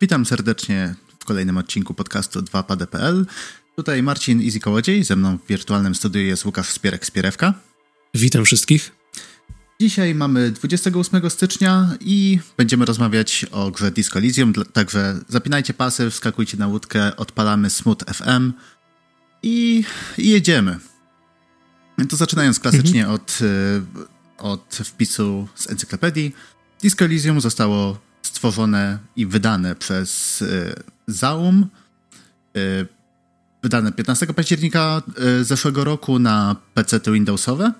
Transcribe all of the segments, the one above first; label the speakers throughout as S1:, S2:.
S1: Witam serdecznie w kolejnym odcinku podcastu 2pad.pl. Tutaj Marcin Easy Kołodziej, ze mną w wirtualnym studiu jest Łukasz Spierek-Spierewka.
S2: Witam wszystkich.
S1: Dzisiaj mamy 28 stycznia i będziemy rozmawiać o grze Disco Elysium, także zapinajcie pasy, wskakujcie na łódkę, odpalamy Smooth FM i, i jedziemy. To zaczynając klasycznie mhm. od, y, od wpisu z encyklopedii. Disco Elysium zostało stworzone i wydane przez y, Zaum. Y, wydane 15 października zeszłego roku na PC Windowsowe.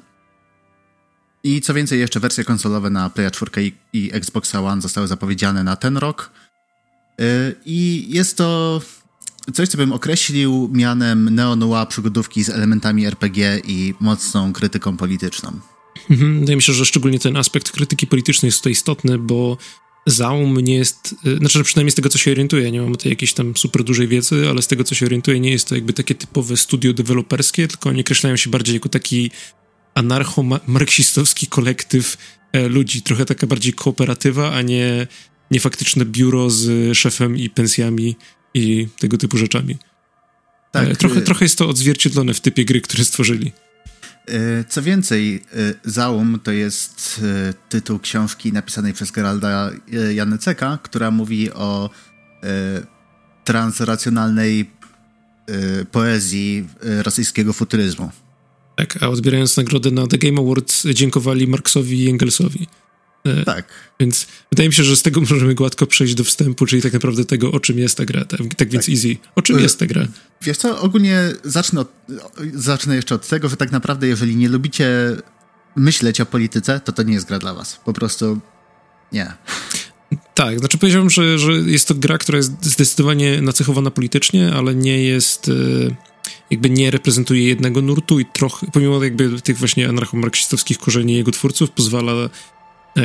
S1: I co więcej, jeszcze wersje konsolowe na Playa 4 i, i Xbox One zostały zapowiedziane na ten rok. I jest to coś, co bym określił mianem neo przygodówki z elementami RPG i mocną krytyką polityczną.
S2: Mhm, wydaje mi się, że szczególnie ten aspekt krytyki politycznej jest tutaj istotny, bo Zaum nie jest, y, znaczy przynajmniej z tego, co się orientuję, nie mam tutaj jakiejś tam super dużej wiedzy, ale z tego, co się orientuję, nie jest to jakby takie typowe studio deweloperskie, tylko oni określają się bardziej jako taki anarcho-marksistowski kolektyw e, ludzi, trochę taka bardziej kooperatywa, a nie, nie faktyczne biuro z szefem i pensjami i tego typu rzeczami. Tak, e, trochę, y- trochę jest to odzwierciedlone w typie gry, które stworzyli.
S1: E, co więcej, Zaum to jest tytuł książki napisanej przez Geralda Janeceka, która mówi o transracjonalnej poezji rosyjskiego futuryzmu.
S2: Tak, a odbierając nagrodę na The Game Awards dziękowali Marksowi i Engelsowi.
S1: E, tak.
S2: Więc wydaje mi się, że z tego możemy gładko przejść do wstępu, czyli tak naprawdę tego, o czym jest ta gra. Tak, tak więc tak. easy. O czym e, jest ta gra?
S1: Wiesz co, ogólnie zacznę, od, zacznę jeszcze od tego, że tak naprawdę jeżeli nie lubicie myśleć o polityce, to to nie jest gra dla was. Po prostu nie.
S2: Tak, znaczy powiedziałbym, że, że jest to gra, która jest zdecydowanie nacechowana politycznie, ale nie jest... Yy jakby nie reprezentuje jednego nurtu i trochę, pomimo jakby tych właśnie anarchomarksistowskich korzeni jego twórców, pozwala e,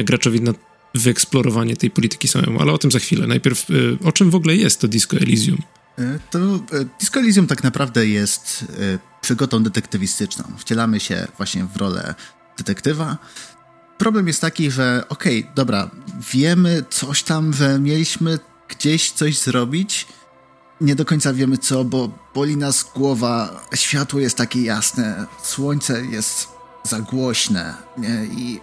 S2: graczowi na wyeksplorowanie tej polityki samemu, ale o tym za chwilę. Najpierw, e, o czym w ogóle jest to Disco Elysium?
S1: E, to Disco Elysium tak naprawdę jest przygodą detektywistyczną. Wcielamy się właśnie w rolę detektywa. Problem jest taki, że okej, okay, dobra, wiemy coś tam, że mieliśmy gdzieś coś zrobić, nie do końca wiemy co, bo boli nas głowa, światło jest takie jasne, słońce jest za głośne nie? i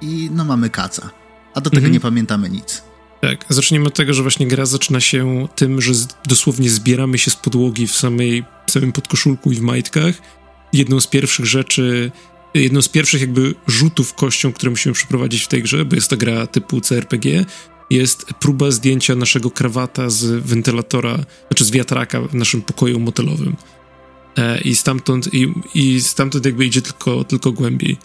S1: i no mamy kaca. A do tego mhm. nie pamiętamy nic.
S2: Tak, zaczniemy od tego, że właśnie gra zaczyna się tym, że dosłownie zbieramy się z podłogi w samej, w samym podkoszulku i w majtkach. Jedną z pierwszych rzeczy, jedną z pierwszych jakby rzutów kością, które musimy przeprowadzić w tej grze, bo jest to gra typu CRPG, jest próba zdjęcia naszego krawata z wentylatora, znaczy z wiatraka w naszym pokoju motelowym. E, I stamtąd, i, i stamtąd jakby idzie tylko, tylko głębiej.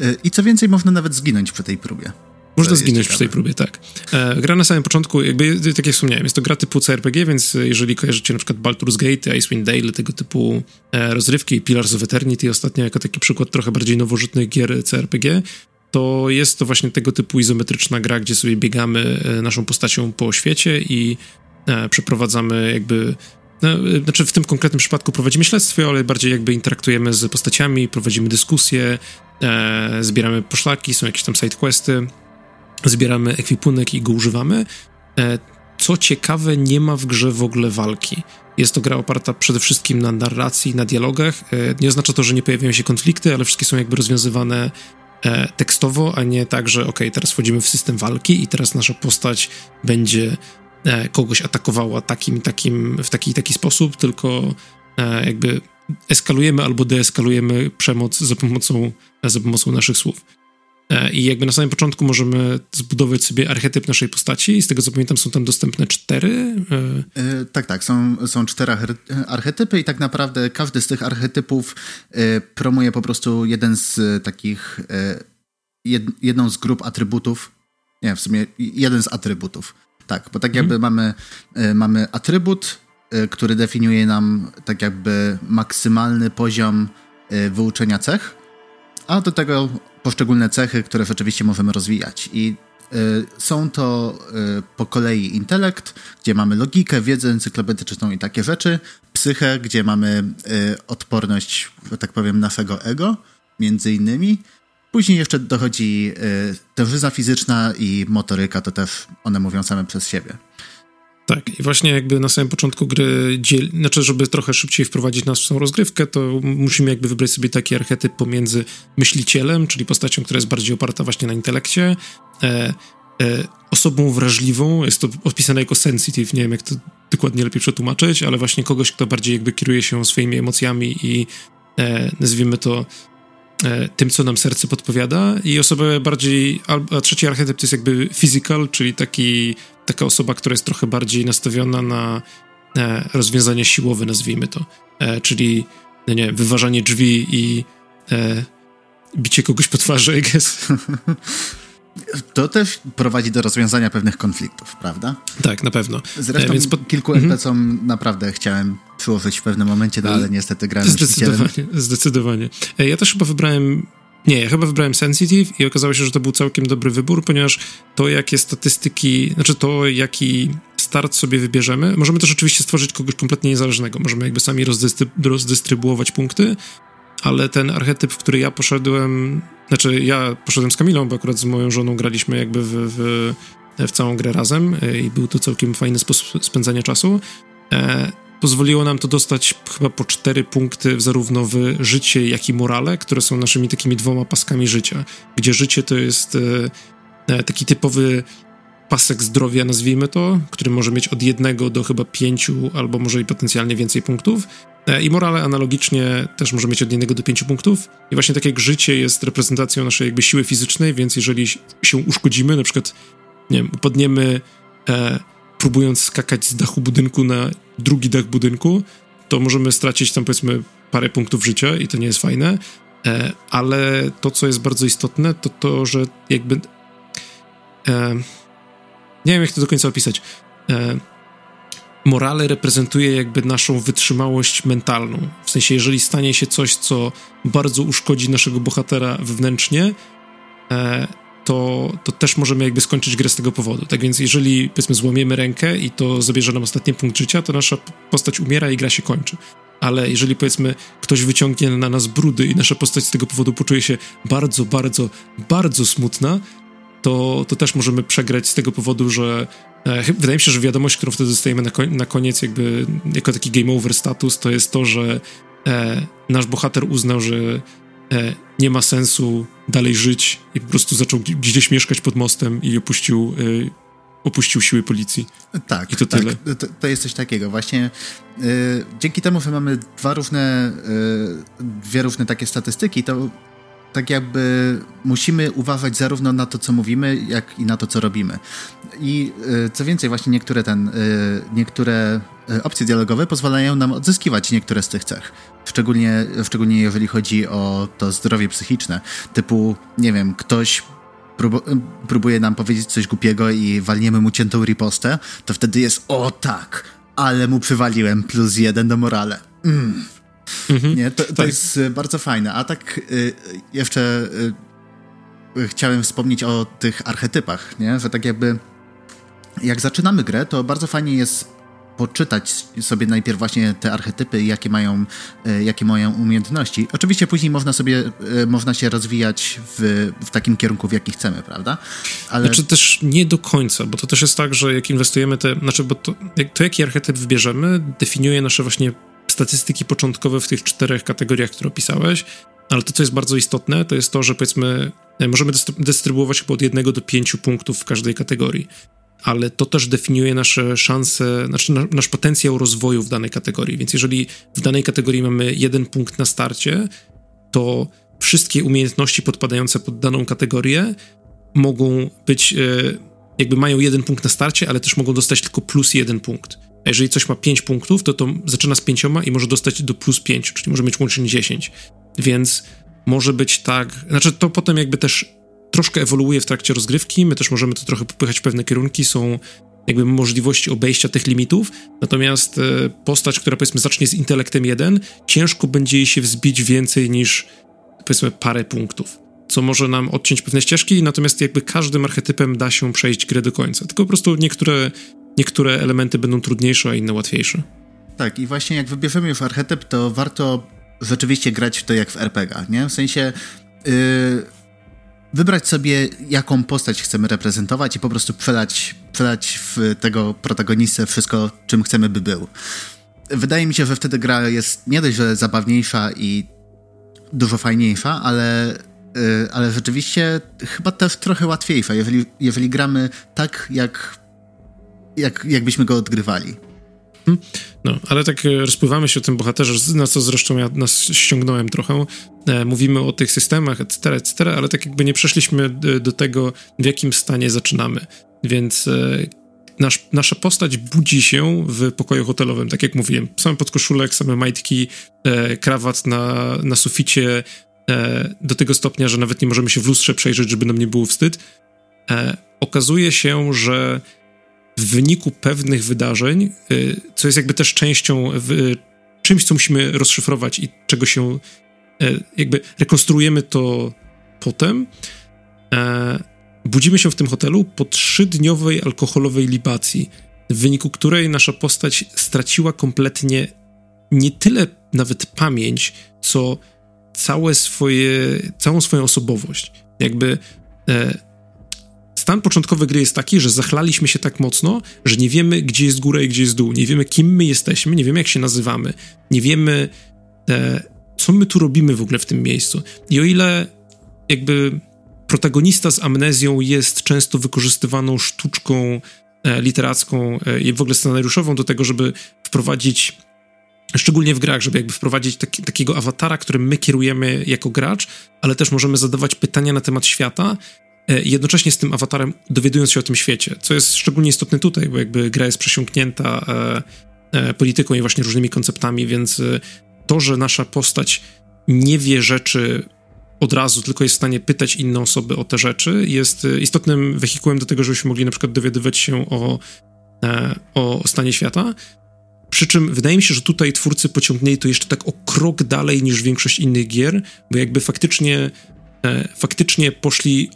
S1: E, I co więcej, można nawet zginąć przy tej próbie.
S2: Można zginąć przy tej próbie, tak. E, gra na samym początku, jakby, tak jak wspomniałem, jest to gra typu CRPG, więc jeżeli kojarzycie na przykład Baldur's Gate, Icewind Dale, tego typu e, rozrywki, Pillars of Eternity ostatnio jako taki przykład trochę bardziej nowożytnych gier CRPG, to jest to właśnie tego typu izometryczna gra, gdzie sobie biegamy e, naszą postacią po świecie i e, przeprowadzamy jakby no, e, znaczy w tym konkretnym przypadku prowadzimy śledztwo, ale bardziej jakby interaktujemy z postaciami, prowadzimy dyskusje, e, zbieramy poszlaki, są jakieś tam sidequesty, zbieramy ekwipunek i go używamy. E, co ciekawe, nie ma w grze w ogóle walki. Jest to gra oparta przede wszystkim na narracji, na dialogach. E, nie oznacza to, że nie pojawiają się konflikty, ale wszystkie są jakby rozwiązywane e, tekstowo, a nie tak, że ok, teraz wchodzimy w system walki i teraz nasza postać będzie e, kogoś atakowała takim, takim, w taki taki sposób, tylko jakby eskalujemy albo deeskalujemy przemoc za pomocą, za pomocą naszych słów. E, I jakby na samym początku możemy zbudować sobie archetyp naszej postaci. I z tego co pamiętam, są tam dostępne cztery.
S1: Yy, tak, tak. Są, są cztery archetypy, i tak naprawdę każdy z tych archetypów yy, promuje po prostu jeden z takich. Yy, jedną z grup atrybutów. Nie, w sumie jeden z atrybutów. Tak, bo tak jakby hmm. mamy, mamy atrybut, który definiuje nam tak jakby maksymalny poziom wyuczenia cech, a do tego poszczególne cechy, które rzeczywiście możemy rozwijać. I y, są to y, po kolei intelekt, gdzie mamy logikę, wiedzę encyklopedyczną i takie rzeczy, psychę, gdzie mamy y, odporność, że tak powiem, naszego ego, między innymi, Później jeszcze dochodzi y, terzyzna fizyczna i motoryka, to też one mówią same przez siebie.
S2: Tak, i właśnie jakby na samym początku gry, dziel... znaczy, żeby trochę szybciej wprowadzić nas w tą rozgrywkę, to musimy jakby wybrać sobie taki archetyp pomiędzy myślicielem, czyli postacią, która jest bardziej oparta właśnie na intelekcie, e, e, osobą wrażliwą, jest to opisane jako sensitive, nie wiem jak to dokładnie lepiej przetłumaczyć, ale właśnie kogoś, kto bardziej jakby kieruje się swoimi emocjami i e, nazwijmy to tym, co nam serce podpowiada i osobę bardziej, a trzeci archetyp to jest jakby physical, czyli taki taka osoba, która jest trochę bardziej nastawiona na e, rozwiązania siłowe, nazwijmy to. E, czyli, no nie wyważanie drzwi i e, bicie kogoś po twarzy, I guess.
S1: To też prowadzi do rozwiązania pewnych konfliktów, prawda?
S2: Tak, na pewno.
S1: Zresztą e, więc po... kilku mm NPC-om naprawdę chciałem przyłożyć w pewnym momencie, no, ale niestety grałem
S2: Zdecydowanie, zdecydowanie. E, ja też chyba wybrałem nie, ja chyba wybrałem Sensitive i okazało się, że to był całkiem dobry wybór, ponieważ to, jakie statystyki, znaczy to, jaki start sobie wybierzemy, możemy też oczywiście stworzyć kogoś kompletnie niezależnego. Możemy jakby sami rozdystrybuować punkty, ale ten archetyp, w który ja poszedłem, znaczy ja poszedłem z Kamilą, bo akurat z moją żoną graliśmy jakby w, w, w całą grę razem e, i był to całkiem fajny sposób spędzania czasu. E, Pozwoliło nam to dostać chyba po cztery punkty zarówno w życie, jak i morale, które są naszymi takimi dwoma paskami życia, gdzie życie to jest e, e, taki typowy pasek zdrowia, nazwijmy to, który może mieć od jednego do chyba pięciu, albo może i potencjalnie więcej punktów. E, I morale analogicznie też może mieć od jednego do pięciu punktów. I właśnie tak jak życie jest reprezentacją naszej jakby siły fizycznej, więc jeżeli się uszkodzimy, na przykład, nie wiem, upadniemy e, próbując skakać z dachu budynku na drugi dach budynku, to możemy stracić tam powiedzmy parę punktów życia i to nie jest fajne, e, ale to, co jest bardzo istotne, to to, że jakby e, nie wiem, jak to do końca opisać. E, morale reprezentuje jakby naszą wytrzymałość mentalną. W sensie, jeżeli stanie się coś, co bardzo uszkodzi naszego bohatera wewnętrznie, to, to też możemy jakby skończyć grę z tego powodu. Tak więc jeżeli powiedzmy złamiemy rękę i to zabierze nam ostatni punkt życia, to nasza postać umiera i gra się kończy. Ale jeżeli powiedzmy ktoś wyciągnie na nas brudy i nasza postać z tego powodu poczuje się bardzo, bardzo, bardzo smutna, to, to też możemy przegrać z tego powodu, że e, wydaje mi się, że wiadomość, którą wtedy dostajemy na, na koniec, jakby jako taki game over status, to jest to, że e, nasz bohater uznał, że e, nie ma sensu dalej żyć i po prostu zaczął gdzieś mieszkać pod mostem i opuścił, e, opuścił siły policji.
S1: Tak, I to tak, tyle. To, to, jest coś takiego. Właśnie e, dzięki temu, że mamy dwa różne, e, dwie różne takie statystyki, to tak jakby musimy uważać zarówno na to, co mówimy, jak i na to, co robimy. I y, co więcej, właśnie niektóre, ten, y, niektóre y, opcje dialogowe pozwalają nam odzyskiwać niektóre z tych cech. Szczególnie, szczególnie jeżeli chodzi o to zdrowie psychiczne. Typu, nie wiem, ktoś próbuje nam powiedzieć coś głupiego i walniemy mu ciętą ripostę, to wtedy jest o tak, ale mu przywaliłem plus jeden do morale. Mm. Mhm, nie, to, to tak. jest y, bardzo fajne. A tak y, jeszcze y, chciałem wspomnieć o tych archetypach, nie? Że tak jakby jak zaczynamy grę, to bardzo fajnie jest poczytać sobie najpierw właśnie te archetypy, jakie mają, jakie mają umiejętności. Oczywiście później można sobie, można się rozwijać w, w takim kierunku, w jaki chcemy, prawda?
S2: Ale... Znaczy też nie do końca, bo to też jest tak, że jak inwestujemy te, znaczy, bo to, to jaki archetyp wybierzemy, definiuje nasze właśnie statystyki początkowe w tych czterech kategoriach, które opisałeś, ale to, co jest bardzo istotne, to jest to, że powiedzmy, e, możemy dystrybuować chyba od jednego do pięciu punktów w każdej kategorii, ale to też definiuje nasze szanse, znaczy nasz potencjał rozwoju w danej kategorii. Więc jeżeli w danej kategorii mamy jeden punkt na starcie, to wszystkie umiejętności podpadające pod daną kategorię mogą być, e, jakby mają jeden punkt na starcie, ale też mogą dostać tylko plus jeden punkt. A jeżeli coś ma 5 punktów, to to zaczyna z pięcioma i może dostać do plus 5, czyli może mieć łącznie 10. Więc może być tak, znaczy to potem jakby też troszkę ewoluuje w trakcie rozgrywki, my też możemy to trochę popychać w pewne kierunki, są jakby możliwości obejścia tych limitów, natomiast e, postać, która powiedzmy zacznie z intelektem 1, ciężko będzie jej się wzbić więcej niż powiedzmy parę punktów, co może nam odciąć pewne ścieżki, natomiast jakby każdym archetypem da się przejść grę do końca, tylko po prostu niektóre niektóre elementy będą trudniejsze, a inne łatwiejsze.
S1: Tak, i właśnie jak wybierzemy już archetyp, to warto rzeczywiście grać w to jak w RPG, nie? W sensie yy, wybrać sobie, jaką postać chcemy reprezentować i po prostu przelać, przelać w tego protagonistę wszystko, czym chcemy by był. Wydaje mi się, że wtedy gra jest nie dość, że zabawniejsza i dużo fajniejsza, ale, yy, ale rzeczywiście chyba też trochę łatwiejsza, jeżeli, jeżeli gramy tak, jak, jak, jakbyśmy go odgrywali.
S2: No, ale tak e, rozpływamy się o tym bohaterze, na co zresztą ja nas ściągnąłem trochę. E, mówimy o tych systemach, etc., etc., ale tak jakby nie przeszliśmy do tego, w jakim stanie zaczynamy. Więc e, nasz, nasza postać budzi się w pokoju hotelowym, tak jak mówiłem. Same podkoszulek, same majtki, e, krawat na, na suficie, e, do tego stopnia, że nawet nie możemy się w lustrze przejrzeć, żeby nam nie było wstyd. E, okazuje się, że w wyniku pewnych wydarzeń, y, co jest jakby też częścią, w, czymś, co musimy rozszyfrować i czego się y, jakby rekonstruujemy to potem, e, budzimy się w tym hotelu po trzydniowej alkoholowej libacji, w wyniku której nasza postać straciła kompletnie nie tyle nawet pamięć, co całe swoje, całą swoją osobowość. Jakby e, stan początkowy gry jest taki, że zachlaliśmy się tak mocno, że nie wiemy, gdzie jest góra i gdzie jest dół. Nie wiemy, kim my jesteśmy, nie wiemy, jak się nazywamy, nie wiemy, e, co my tu robimy w ogóle w tym miejscu. I o ile jakby protagonista z amnezją jest często wykorzystywaną sztuczką e, literacką e, i w ogóle scenariuszową do tego, żeby wprowadzić szczególnie w grach, żeby jakby wprowadzić taki, takiego awatara, którym my kierujemy jako gracz, ale też możemy zadawać pytania na temat świata jednocześnie z tym awatarem dowiadując się o tym świecie, co jest szczególnie istotne tutaj, bo jakby gra jest przesiąknięta e, e, polityką i właśnie różnymi konceptami, więc to, że nasza postać nie wie rzeczy od razu, tylko jest w stanie pytać inne osoby o te rzeczy, jest istotnym wehikułem do tego, żebyśmy mogli na przykład dowiadywać się o, o stanie świata. Przy czym wydaje mi się, że tutaj twórcy pociągnęli to jeszcze tak o krok dalej niż większość innych gier, bo jakby faktycznie, faktycznie poszli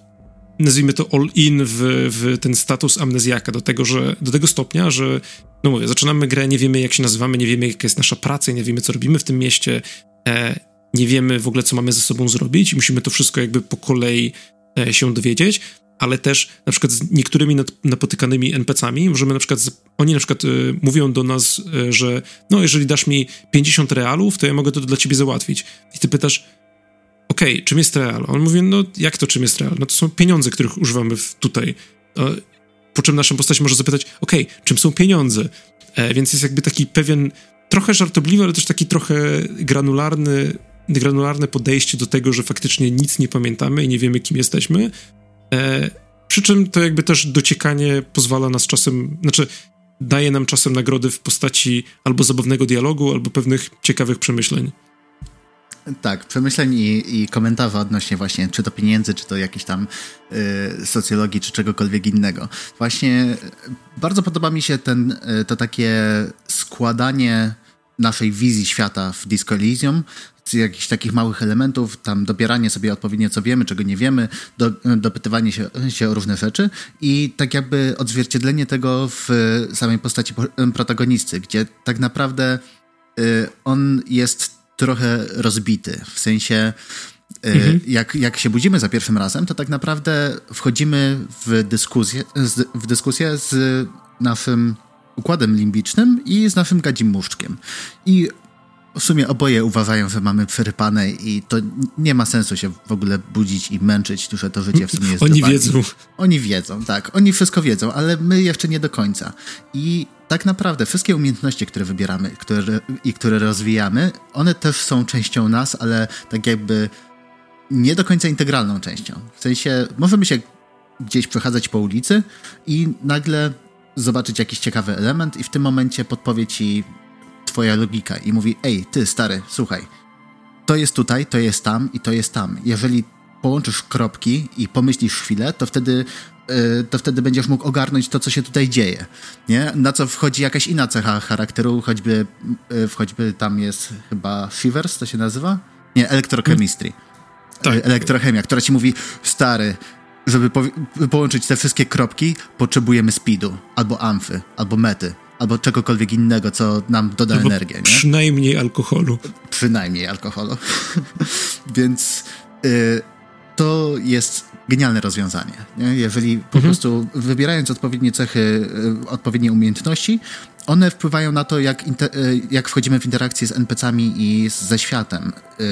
S2: nazwijmy to all-in w, w ten status amnezjaka, do tego, że, do tego stopnia, że no mówię, zaczynamy grę, nie wiemy jak się nazywamy, nie wiemy jaka jest nasza praca, nie wiemy co robimy w tym mieście, e, nie wiemy w ogóle co mamy ze sobą zrobić i musimy to wszystko jakby po kolei e, się dowiedzieć, ale też na przykład z niektórymi napotykanymi NPC-ami możemy na przykład, oni na przykład e, mówią do nas, e, że no jeżeli dasz mi 50 realów, to ja mogę to dla ciebie załatwić. I ty pytasz, okej, okay, czym jest real? On mówi, no jak to czym jest real? No to są pieniądze, których używamy tutaj. Po czym naszą postać może zapytać, okej, okay, czym są pieniądze? E, więc jest jakby taki pewien, trochę żartobliwy, ale też taki trochę granularny, granularne podejście do tego, że faktycznie nic nie pamiętamy i nie wiemy, kim jesteśmy. E, przy czym to jakby też dociekanie pozwala nas czasem, znaczy daje nam czasem nagrody w postaci albo zabawnego dialogu, albo pewnych ciekawych przemyśleń.
S1: Tak, przemyśleń i, i komentarzy odnośnie właśnie czy to pieniędzy, czy to jakiejś tam y, socjologii, czy czegokolwiek innego. Właśnie bardzo podoba mi się ten, y, to takie składanie naszej wizji świata w Disco Elysium, z jakichś takich małych elementów, tam dobieranie sobie odpowiednio, co wiemy, czego nie wiemy, do, dopytywanie się, się o różne rzeczy i tak jakby odzwierciedlenie tego w samej postaci protagonisty, gdzie tak naprawdę y, on jest trochę rozbity. W sensie, e, mhm. jak, jak się budzimy za pierwszym razem, to tak naprawdę wchodzimy w dyskusję, w dyskusję z naszym układem limbicznym i z naszym gadzim muszczkiem. I w sumie oboje uważają, że mamy przerypane i to nie ma sensu się w ogóle budzić i męczyć, że to życie w sumie jest
S2: Oni wiedzą.
S1: Oni wiedzą, tak. Oni wszystko wiedzą, ale my jeszcze nie do końca. I tak naprawdę wszystkie umiejętności, które wybieramy które, i które rozwijamy, one też są częścią nas, ale tak jakby nie do końca integralną częścią. W sensie możemy się gdzieś przechadzać po ulicy i nagle zobaczyć jakiś ciekawy element i w tym momencie podpowie ci twoja logika i mówi, ej, ty stary, słuchaj, to jest tutaj, to jest tam i to jest tam. Jeżeli połączysz kropki i pomyślisz chwilę, to wtedy, to wtedy będziesz mógł ogarnąć to, co się tutaj dzieje. Nie? Na co wchodzi jakaś inna cecha charakteru, choćby, yy, choćby tam jest chyba Shivers, to się nazywa? Nie, Electrochemistry. Tak. Elektrochemia, która ci mówi, stary, żeby po połączyć te wszystkie kropki, potrzebujemy speedu, albo amfy, albo mety albo czegokolwiek innego, co nam doda albo energię. Nie?
S2: Przynajmniej alkoholu.
S1: Przynajmniej alkoholu. Więc y, to jest genialne rozwiązanie. Nie? Jeżeli po mhm. prostu wybierając odpowiednie cechy, e, odpowiednie umiejętności, one wpływają na to, jak, e, jak wchodzimy w interakcję z NPC-ami i ze światem. E,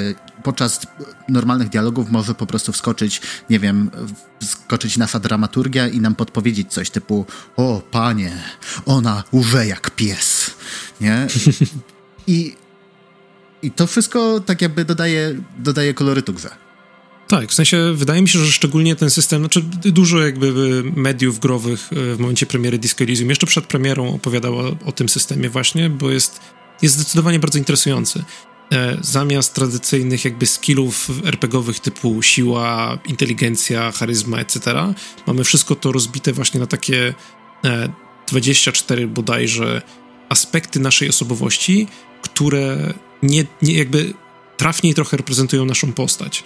S1: podczas normalnych dialogów może po prostu wskoczyć, nie wiem, wskoczyć nasza dramaturgia i nam podpowiedzieć coś typu o, panie, ona łże jak pies, nie? I, i to wszystko tak jakby dodaje, dodaje kolorytu grze.
S2: Tak, w sensie wydaje mi się, że szczególnie ten system, znaczy dużo jakby mediów growych e, w momencie premiery Disco Elysium, jeszcze przed premierą opowiadało o tym systemie właśnie, bo jest, jest zdecydowanie bardzo interesujący. E, zamiast tradycyjnych jakby skillów RPGowych typu siła, inteligencja, charyzma, etc., mamy wszystko to rozbite właśnie na takie 24 e, bodajże aspekty naszej osobowości, które nie, nie jakby trafniej trochę reprezentują naszą postać.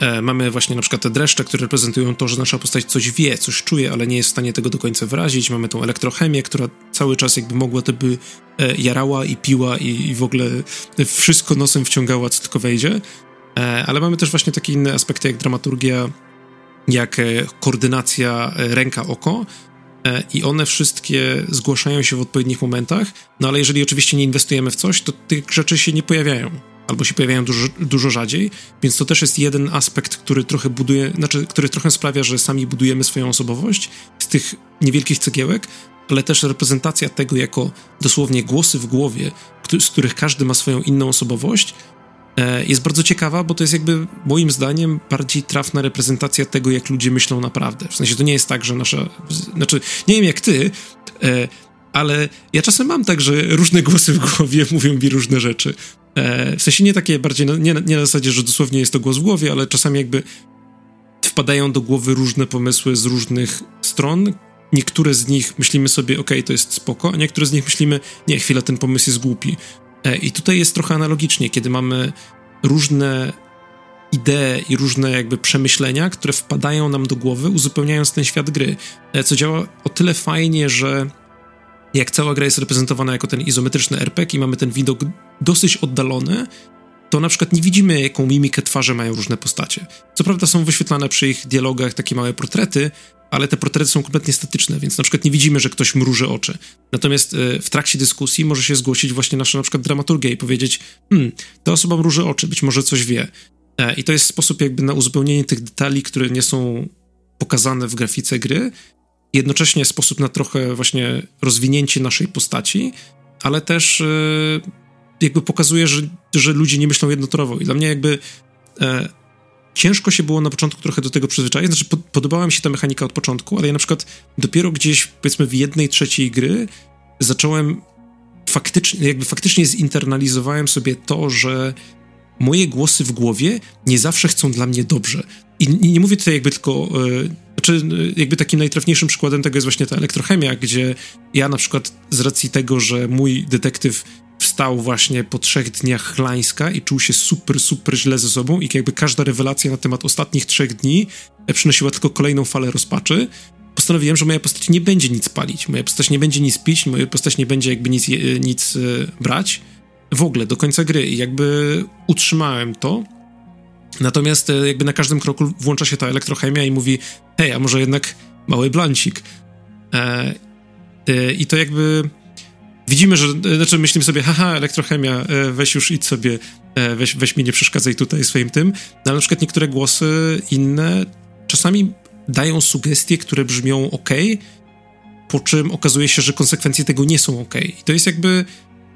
S2: E, mamy właśnie na przykład te dreszcze, które reprezentują to, że nasza postać coś wie, coś czuje, ale nie jest w stanie tego do końca wyrazić. Mamy tą elektrochemię, która cały czas jakby mogła to by e, jarała i piła i, w ogóle wszystko nosem wciągała, co tylko wejdzie. E, ale mamy też właśnie takie inne aspekty jak dramaturgia, jak koordynacja ręka-oko, i one wszystkie zgłaszają się w odpowiednich momentach, no ale jeżeli oczywiście nie inwestujemy w coś, to tych rzeczy się nie pojawiają albo się pojawiają dużo, dużo rzadziej, więc to też jest jeden aspekt, który trochę buduje, znaczy, który trochę sprawia, że sami budujemy swoją osobowość z tych niewielkich cegiełek, ale też reprezentacja tego jako dosłownie głosy w głowie, z których każdy ma swoją inną osobowość, e, jest bardzo ciekawa, bo to jest jakby moim zdaniem bardziej trafna reprezentacja tego, jak ludzie myślą naprawdę. W sensie to nie jest tak, że nasza. Znaczy, nie wiem jak ty, e, ale ja czasem mam tak, że różne głosy w głowie mówią mi różne rzeczy. E, w sensie nie takie bardziej, nie, nie na zasadzie, że dosłownie jest to głos w głowie, ale czasami jakby wpadają do głowy różne pomysły z różnych stron. Niektóre z nich myślimy sobie, ok, to jest spoko, a niektóre z nich myślimy, nie, chwila, ten pomysł jest głupi. E, I tutaj jest trochę analogicznie, kiedy mamy różne idee i różne jakby przemyślenia, które wpadają nam do głowy, uzupełniając ten świat gry, e, co działa o tyle fajnie, że jak cała gra jest reprezentowana jako ten izometryczny RPG i mamy ten widok dosyć oddalony, to na przykład nie widzimy, jaką mimikę twarzy mają różne postacie. Co prawda są wyświetlane przy ich dialogach takie małe portrety, ale te portrety są kompletnie statyczne, więc na przykład nie widzimy, że ktoś mruży oczy. Natomiast e, w trakcie dyskusji może się zgłosić właśnie nasza na przykład dramaturgia i powiedzieć, hmm, ta osoba mruży oczy, być może coś wie. E, I to jest sposób jakby na uzupełnienie tych detali, które nie są pokazane w grafice gry, jednocześnie sposób na trochę właśnie rozwinięcie naszej postaci, ale też e, jakby pokazuje, że, że ludzie nie myślą jednotorowo. I dla mnie jakby e, ciężko się było na początku trochę do tego przyzwyczaić. Znaczy, pod, podobała mi się ta mechanika od początku, ale ja na przykład dopiero gdzieś, powiedzmy, w jednej trzeciej gry zacząłem faktycznie, jakby faktycznie zinternalizowałem sobie to, że moje głosy w głowie nie zawsze chcą dla mnie dobrze. I nie, nie mówię tutaj jakby tylko e, znaczy, jakby takim najtrafniejszym przykładem tego jest właśnie ta elektrochemia, gdzie ja na przykład z racji tego, że mój detektyw wstał właśnie po trzech dniach chlańska i czuł się super, super źle ze sobą i jakby każda rewelacja na temat ostatnich trzech dni przynosiła tylko kolejną falę rozpaczy, postanowiłem, że moja postać nie będzie nic palić, moja postać nie będzie nic pić, moja postać nie będzie jakby nic, nic e, brać w ogóle do końca gry. I jakby utrzymałem to Natomiast e, jakby na każdym kroku włącza się ta elektrochemia i mówi, hej, a może jednak mały blancik. E, e, I to jakby widzimy, że, znaczy myślimy sobie, haha, elektrochemia, weź już idź sobie, weź, weź mi nie przeszkadzaj tutaj swoim tym. No, ale na przykład niektóre głosy inne czasami dają sugestie, które brzmią ok, po czym okazuje się, że konsekwencje tego nie są ok. I to jest jakby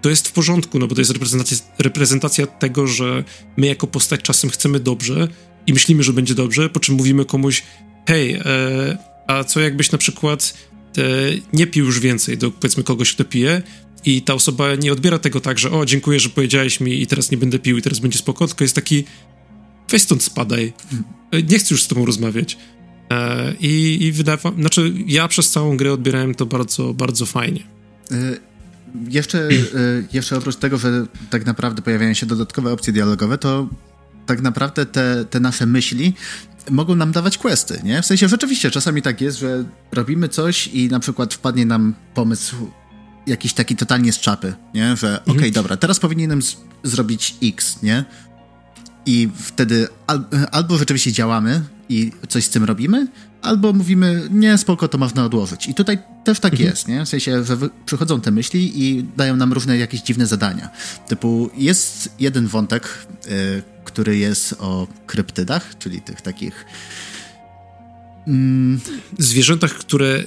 S2: to jest w porządku, no bo to jest reprezentacja, reprezentacja tego, że my jako postać czasem chcemy dobrze i myślimy, że będzie dobrze, po czym mówimy komuś, hej, e, a co jakbyś na przykład e, nie pił już więcej do powiedzmy kogoś, kto pije i ta osoba nie odbiera tego tak, że o, dziękuję, że powiedziałeś mi i teraz nie będę pił i teraz będzie spoko, tylko jest taki weź stąd spadaj, e, nie chcę już z tobą rozmawiać. E, I, i wydawa, znaczy ja przez całą grę odbierałem to bardzo, bardzo fajnie.
S1: Jeszcze, e, jeszcze oprócz tego, że tak naprawdę pojawiają się dodatkowe opcje dialogowe, to tak naprawdę te, te nasze myśli mogą nam dawać questy, nie? W sensie rzeczywiście czasami tak jest, że robimy coś i na przykład wpadnie nam pomysł jakiś taki totalnie z czapy, nie? Że okej, okay, mhm. dobra, teraz powinienem zrobić X, nie? I wtedy al albo rzeczywiście działamy i coś z tym robimy, albo mówimy, nie, spoko, to można odłożyć. I tutaj też tak mhm. jest, nie? W sensie, że przychodzą te myśli i dają nam różne jakieś dziwne zadania. Typu, jest jeden wątek, y, który jest o kryptydach, czyli tych takich...
S2: Mm, Zwierzętach, które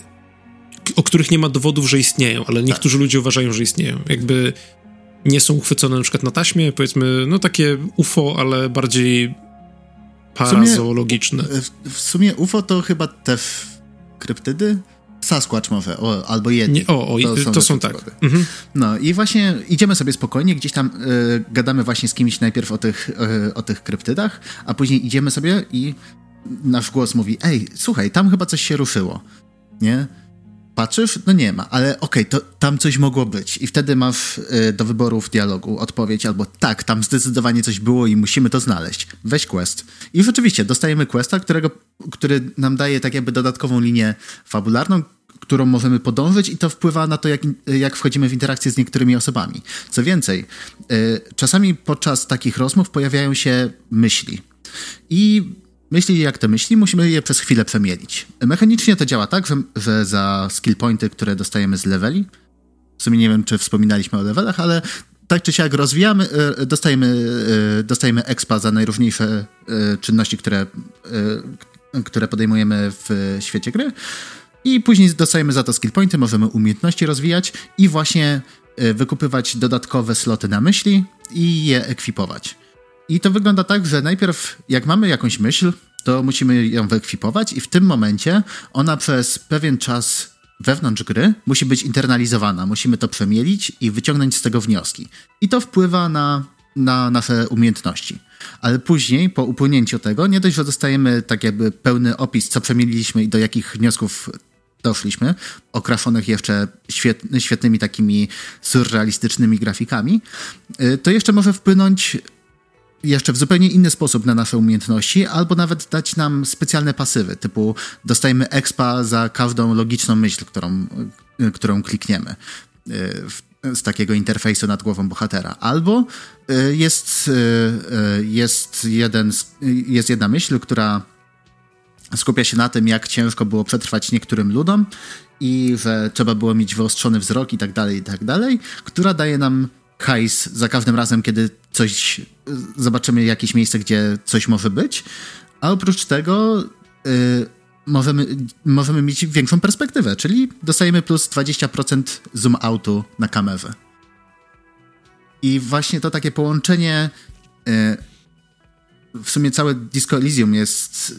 S2: o których nie ma dowodów, że istnieją, ale niektórzy tak. ludzie uważają, że istnieją. Jakby nie są uchwycone na przykład na taśmie, powiedzmy, no takie UFO, ale bardziej parazoologiczne. W
S1: sumie, w sumie UFO to chyba te kryptydy? Sasquatch o, albo jedni.
S2: Nie, o, o, to są, to są tak.
S1: Mhm. No i właśnie idziemy sobie spokojnie, gdzieś tam y, gadamy właśnie z kimś najpierw o tych, y, o tych kryptydach, a później idziemy sobie i nasz głos mówi, ej, słuchaj, tam chyba coś się ruszyło, nie? Patrzysz, no nie ma, ale okej, okay, to tam coś mogło być. I wtedy masz y, do wyboru w dialogu odpowiedź albo tak, tam zdecydowanie coś było i musimy to znaleźć. Weź quest. I rzeczywiście dostajemy questa, którego, który nam daje tak jakby dodatkową linię fabularną, którą możemy podążyć i to wpływa na to, jak, jak wchodzimy w interakcję z niektórymi osobami. Co więcej, y, czasami podczas takich rozmów pojawiają się myśli. I Myśli jak te myśli, musimy je przez chwilę przemielić. Mechanicznie to działa tak, że, że za skill pointy, które dostajemy z leveli, w sumie nie wiem, czy wspominaliśmy o levelach, ale tak czy siak rozwijamy, e, dostajemy, e, dostajemy expa za najróżniejsze e, czynności, które, które podejmujemy w świecie gry i później dostajemy za to skill pointy, możemy umiejętności rozwijać i właśnie wykupywać dodatkowe sloty na myśli i je ekwipować. I to wygląda tak, że najpierw jak mamy jakąś myśl, to musimy ją wyekwipować i w tym momencie ona przez pewien czas wewnątrz gry musi być internalizowana. Musimy to przemielić i wyciągnąć z tego wnioski. I to wpływa na, na nasze umiejętności. Ale później, po upłynięciu tego, nie dość, że dostajemy tak jakby pełny opis, co przemieliliśmy i do jakich wniosków doszliśmy, okraszonych jeszcze świetny, świetnymi takimi surrealistycznymi grafikami, y, to jeszcze może wpłynąć jeszcze w zupełnie inny sposób na nasze umiejętności, albo nawet dać nam specjalne pasywy, typu dostajemy expa za każdą logiczną myśl, którą, którą klikniemy y, z takiego interfejsu nad głową bohatera. Albo y, jest, y, jest, jeden, jest jedna myśl, która skupia się na tym, jak ciężko było przetrwać niektórym ludom i że trzeba było mieć wyostrzony wzrok i tak dalej, i tak dalej, która daje nam hajs za każdym razem, kiedy coś zobaczymy jakieś miejsce, gdzie coś może być. A oprócz tego yy, możemy, możemy mieć większą perspektywę, czyli dostajemy plus 20% zoom outu na kamerze. I właśnie to takie połączenie yy, w sumie całe Disco Elysium jest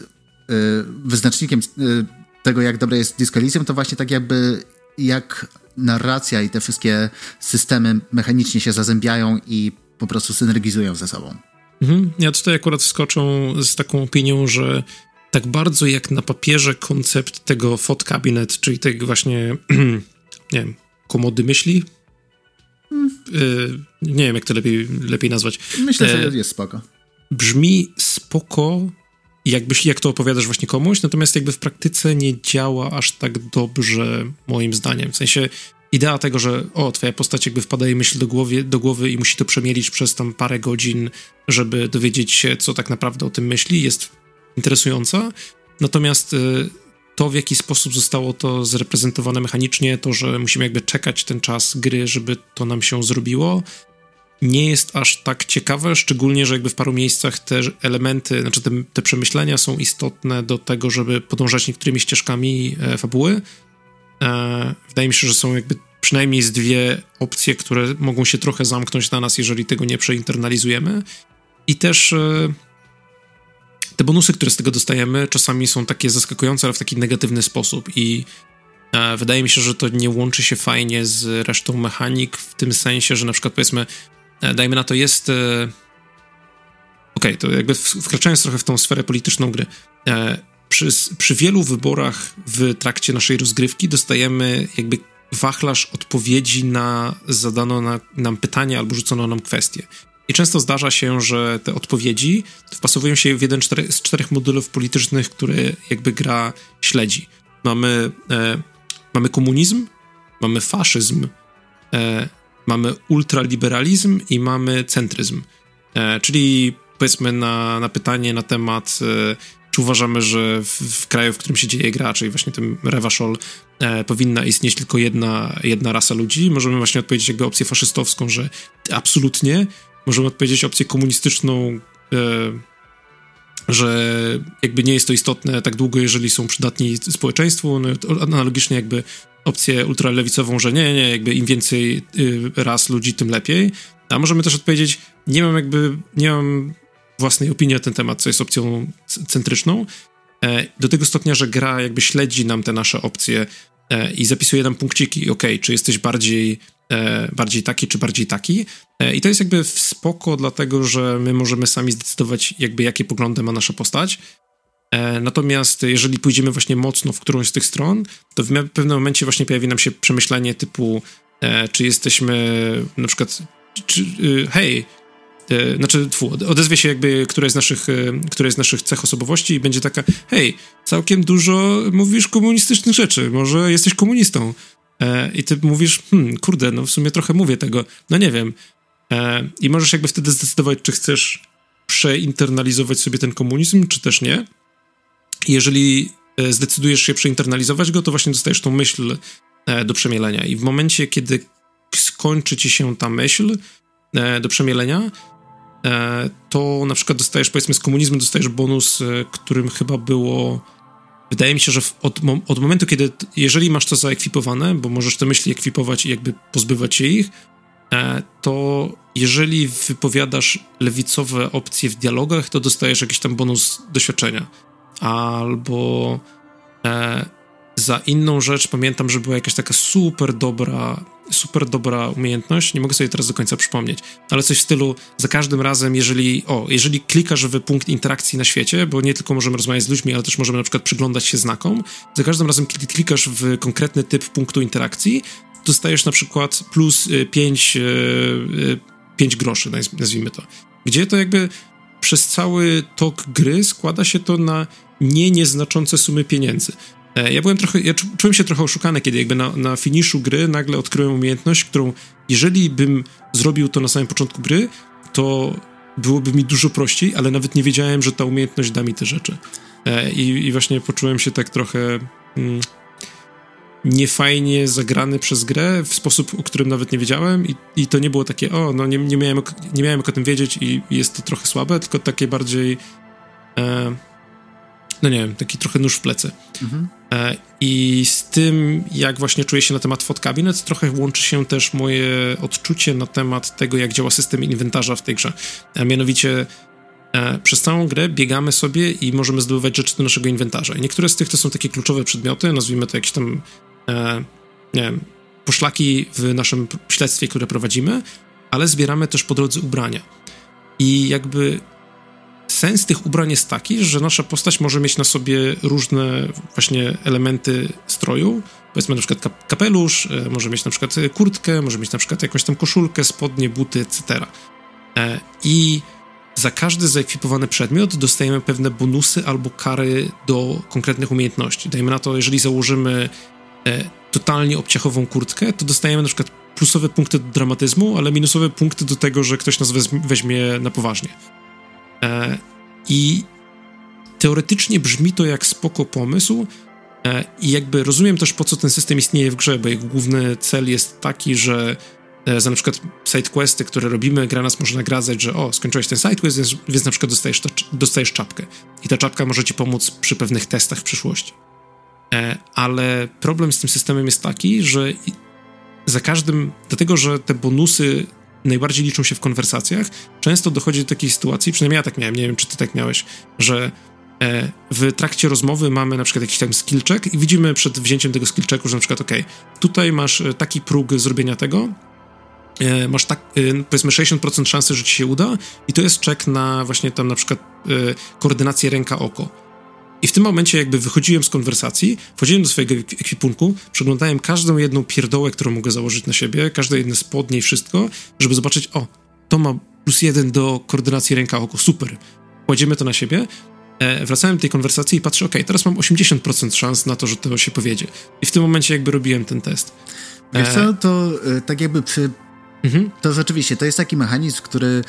S1: yy, wyznacznikiem y, tego, jak dobre jest Disco Elysium, to właśnie tak jakby jak narracja i te wszystkie systemy mechanicznie się zazębiają i po prostu synergizują ze sobą.
S2: Mhm. Ja tutaj akurat wskoczę z taką opinią, że tak bardzo jak na papierze koncept tego fot cabinet, czyli tego właśnie, nie wiem, komody myśli. Hmm. Y, nie wiem, jak to lepiej, lepiej nazwać.
S1: Myślę, że e, jest spoko.
S2: Brzmi spoko, jakbyś, jak to opowiadasz właśnie komuś, natomiast jakby w praktyce nie działa aż tak dobrze, moim zdaniem. W sensie idea tego, że o, twoja postać jakby wpada jej myśl do głowy, do głowy i musi to przemielić przez tam parę godzin, żeby dowiedzieć się, co tak naprawdę o tym myśli, jest interesująca. Natomiast y, to, w jaki sposób zostało to zreprezentowane mechanicznie, to, że musimy jakby czekać ten czas gry, żeby to nam się zrobiło, nie jest aż tak ciekawe, szczególnie, że jakby w paru miejscach te elementy, znaczy te, te przemyślenia są istotne do tego, żeby podążać niektórymi ścieżkami e, fabuły. E, wydaje mi się, że są jakby przynajmniej z dwie opcje, które mogą się trochę zamknąć na nas, jeżeli tego nie przeinternalizujemy. I też e, te bonusy, które z tego dostajemy, czasami są takie zaskakujące, ale w taki negatywny sposób. I e, wydaje mi się, że to nie łączy się fajnie z resztą mechanik, w tym sensie, że na przykład powiedzmy, dajmy na to, jest. E, okej, okay, to jakby wkraczając trochę w tą sferę polityczną gry. E, przy, przy wielu wyborach w trakcie naszej rozgrywki dostajemy jakby wachlarz odpowiedzi na zadano na, nam pytanie albo rzucono nam kwestię. I często zdarza się, że te odpowiedzi wpasowują się w jeden cztery, z czterech modulów politycznych, które jakby gra śledzi. Mamy, e, mamy komunizm, mamy faszyzm, e, mamy ultraliberalizm i mamy centryzm. E, czyli powiedzmy na, na pytanie na temat czy uważamy, że w, w, kraju, w którym się dzieje gra, czyli właśnie tym Revachol, e, powinna istnieć tylko jedna, jedna rasa ludzi. Możemy właśnie odpowiedzieć jakby opcję faszystowską, że absolutnie. Możemy odpowiedzieć opcję komunistyczną, e, że jakby nie jest to istotne tak długo, jeżeli są przydatni społeczeństwu. No, analogicznie jakby opcję ultralewicową, że nie, nie, jakby im więcej y, ras ludzi, tym lepiej. A możemy też odpowiedzieć, nie mam jakby, nie mam własnej opinii na ten temat, co jest opcją centryczną. E, do tego stopnia, że gra jakby śledzi nam te nasze opcje e, i zapisuje nam punkciki, ok, czy jesteś bardziej, e, bardziej taki, czy bardziej taki. I to jest jakby spoko, dlatego że my możemy sami zdecydować, jakby jakie poglądy ma nasza postać. Natomiast jeżeli pójdziemy właśnie mocno w którąś z tych stron, to w pewnym momencie właśnie pojawi nam się przemyślenie typu, czy jesteśmy na przykład, czy, y, hej, e, znaczy, tfu, odezwie się jakby któraś z naszych, e, któraś z naszych cech osobowości i będzie taka, hej, całkiem dużo mówisz komunistycznych rzeczy, może jesteś komunistą. E, I ty mówisz, hmm, kurde, no w sumie trochę mówię tego, no nie wiem. E, I możesz jakby wtedy zdecydować, czy chcesz przeinternalizować sobie ten komunizm, czy też nie. Jeżeli e, zdecydujesz się przeinternalizować go, to właśnie dostajesz tą myśl e, do przemielenia. I w momencie, kiedy skończy ci się ta myśl e, do przemielenia, to na przykład dostajesz, powiedzmy, z komunizmu dostajesz bonus, którym chyba było. Wydaje mi się, że od, od, momentu, kiedy, jeżeli masz to zaekwipowane, bo możesz te myśli ekwipować i jakby pozbywać się ich, to jeżeli wypowiadasz lewicowe opcje w dialogach, to dostajesz jakiś tam bonus doświadczenia. Albo za inną rzecz pamiętam, że była jakaś taka super dobra, super dobra umiejętność, nie mogę sobie teraz do końca przypomnieć, ale coś w stylu za każdym razem, jeżeli, o, jeżeli klikasz w punkt interakcji na świecie, bo nie tylko możemy rozmawiać z ludźmi, ale też możemy na przykład przyglądać się znakom, za każdym razem, kiedy klikasz w konkretny typ punktu interakcji, dostajesz na przykład plus 5, y, 5 y, y, groszy, nazwijmy to. Gdzie to jakby przez cały tok gry składa się to na nie nieznaczące sumy pieniędzy. E, ja byłem trochę, ja czułem się trochę oszukany, kiedy jakby na, na finiszu gry nagle odkryłem umiejętność, którą jeżeli bym zrobił to na samym początku gry, to byłoby mi dużo prościej, ale nawet nie wiedziałem, że ta umiejętność da mi te rzeczy. E, I, i właśnie poczułem się tak trochę mm, niefajnie zagrany przez grę w sposób, o którym nawet nie wiedziałem i, i to nie było takie, o, no nie, nie, miałem, nie miałem jak o tym wiedzieć i, jest to trochę słabe, tylko takie bardziej e, no nie wiem, taki trochę nóż w plecy. Mhm. E, I z tym, jak właśnie czuję się na temat Fot Cabinet, trochę łączy się też moje odczucie na temat tego, jak działa system inwentarza w tej grze. A mianowicie e, przez całą grę biegamy sobie i możemy zdobywać rzeczy do naszego inwentarza. I niektóre z tych to są takie kluczowe przedmioty, nazwijmy to jakieś tam, e, nie wiem, poszlaki w naszym śledztwie, które prowadzimy, ale zbieramy też po drodze ubrania. I jakby sens tych ubrań jest taki, że nasza postać może mieć na sobie różne właśnie elementy stroju. Powiedzmy na przykład kapelusz, e, może mieć na przykład kurtkę, może mieć na przykład jakąś tam koszulkę, spodnie, buty, etc. E, I za każdy zaekwipowany przedmiot dostajemy pewne bonusy albo kary do konkretnych umiejętności. Dajmy na to, jeżeli założymy e, totalnie obciachową kurtkę, to dostajemy na przykład plusowe punkty do dramatyzmu, ale minusowe punkty do tego, że ktoś nas weźmie na poważnie. E, I teoretycznie brzmi to jak spoko pomysł, e, i jakby rozumiem też, po co ten system istnieje w grze, bo jego główny cel jest taki, że e, za na przykład sidequesty, które robimy, gra nas może nagradzać, że o, skończyłeś ten sidequest, więc, więc na przykład dostajesz, dostajesz czapkę. I ta czapka może ci pomóc przy pewnych testach w przyszłości. Ale problem z tym systemem jest taki, że za każdym, dlatego że te bonusy najbardziej liczą się w konwersacjach, często dochodzi do takiej sytuacji, przynajmniej ja tak miałem, nie wiem, czy ty tak miałeś, że e, w trakcie rozmowy mamy na przykład jakiś tam skill check i widzimy przed wzięciem tego skill checku, że na przykład, ok, tutaj masz e, taki próg zrobienia tego, e, masz tak, powiedzmy 60% szansy, że ci się uda i to jest check na właśnie tam na przykład koordynację ręka-oko i w tym momencie jakby wychodziłem z konwersacji, wchodziłem do swojego ekwipunku, przeglądałem każdą jedną pierdołę, którą mogę założyć na siebie, każde jedne spodnie i wszystko, żeby zobaczyć, o, to ma plus jeden do koordynacji ręka-oko, super. Kładziemy to na siebie, e, wracałem do tej konwersacji i patrzę, ok, teraz mam 80% szans na to, że to się powiedzie. I w tym momencie jakby robiłem ten test.
S1: Wiesz co, to e, tak jakby przy... Mhm. To rzeczywiście, to jest taki mechanizm, który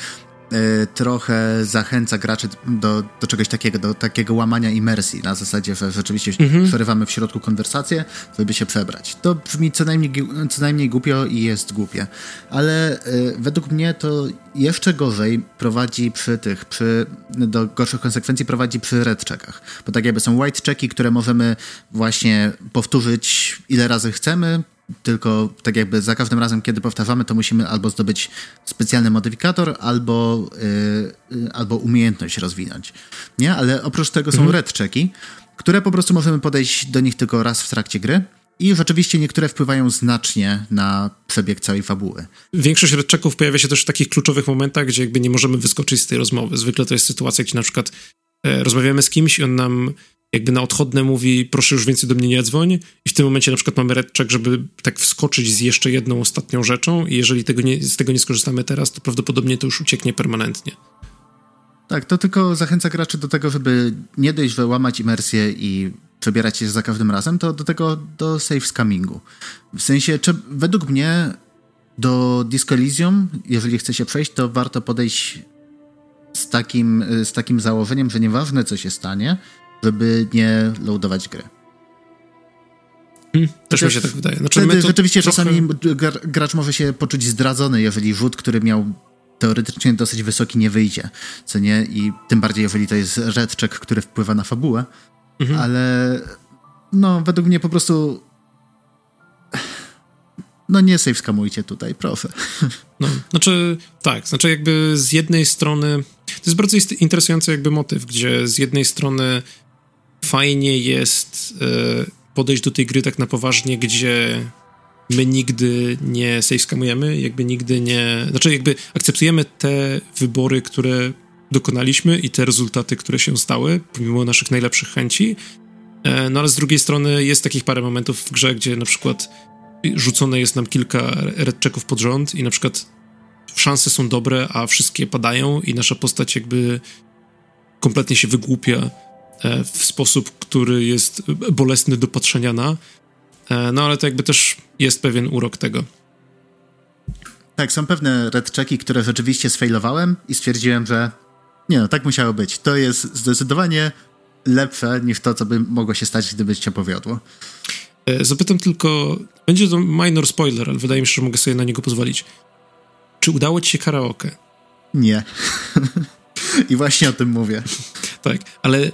S1: trochę zachęca graczy do, do czegoś takiego, do takiego łamania imersji, na zasadzie, że rzeczywiście mhm. przerywamy w środku konwersację, żeby się przebrać. To brzmi co najmniej, co najmniej głupio i jest głupie, ale y, według mnie to jeszcze gorzej prowadzi przy tych, przy, do gorszych konsekwencji prowadzi przy red checkach, bo tak jakby są white checki, które możemy właśnie powtórzyć ile razy chcemy, tylko tak jakby za każdym razem, kiedy powtarzamy, to musimy albo zdobyć specjalny modyfikator, albo, yy, albo umiejętność rozwinąć. Nie? Ale oprócz tego mhm. są red checki, które po prostu możemy podejść do nich tylko raz w trakcie gry. I rzeczywiście niektóre wpływają znacznie na przebieg całej fabuły.
S2: Większość red checków pojawia się też w takich kluczowych momentach, gdzie jakby nie możemy wyskoczyć z tej rozmowy. Zwykle to jest sytuacja, gdzie na przykład e, rozmawiamy z kimś i on nam jakby na odchodne mówi, proszę już więcej do mnie nie dzwoń i w tym momencie na przykład mamy red check, żeby tak wskoczyć z jeszcze jedną ostatnią rzeczą i jeżeli tego nie, z tego nie skorzystamy teraz, to prawdopodobnie to już ucieknie permanentnie.
S1: Tak, to tylko zachęca graczy do tego, żeby nie dość wyłamać imersję i przebierać się za każdym razem, to do tego do safe scammingu. W sensie, czy, według mnie do Disco Elysium, jeżeli chce się przejść, to warto podejść z takim, z takim założeniem, że nieważne co się stanie, żeby nie loadować gry.
S2: Hmm, też mi się tak wydaje.
S1: Znaczy, wtedy rzeczywiście trochę... czasami gracz może się poczuć zdradzony, jeżeli rzut, który miał teoretycznie dosyć wysoki, nie wyjdzie. Co nie? I tym bardziej, jeżeli to jest red check, który wpływa na fabułę. Mhm. Ale no, według mnie po prostu no nie safe skamujcie tutaj, proszę.
S2: No, znaczy, tak, znaczy jakby z jednej strony, to jest bardzo interesujący jakby motyw, gdzie z jednej strony fajnie jest e, podejść do tej gry tak na poważnie, gdzie my nigdy nie safe skamujemy, jakby nigdy nie, znaczy jakby akceptujemy te wybory, które dokonaliśmy i te rezultaty, które się stały, pomimo naszych najlepszych chęci. E, no ale z drugiej strony jest takich parę momentów w grze, gdzie na przykład rzucone jest nam kilka red checków pod rząd i na przykład szanse są dobre, a wszystkie padają i nasza postać jakby kompletnie się wygłupia w sposób, który jest bolesny do patrzenia na. E, no ale to jakby też jest pewien urok tego.
S1: Tak, są pewne red checki, które rzeczywiście sfailowałem i stwierdziłem, że nie no, tak musiało być. To jest zdecydowanie lepsze niż to, co by mogło się stać, gdyby cię powiodło.
S2: E, zapytam tylko, będzie to minor spoiler, ale wydaje mi się, że mogę sobie na niego pozwolić. Czy udało ci się karaoke?
S1: Nie. I właśnie o tym mówię.
S2: tak, ale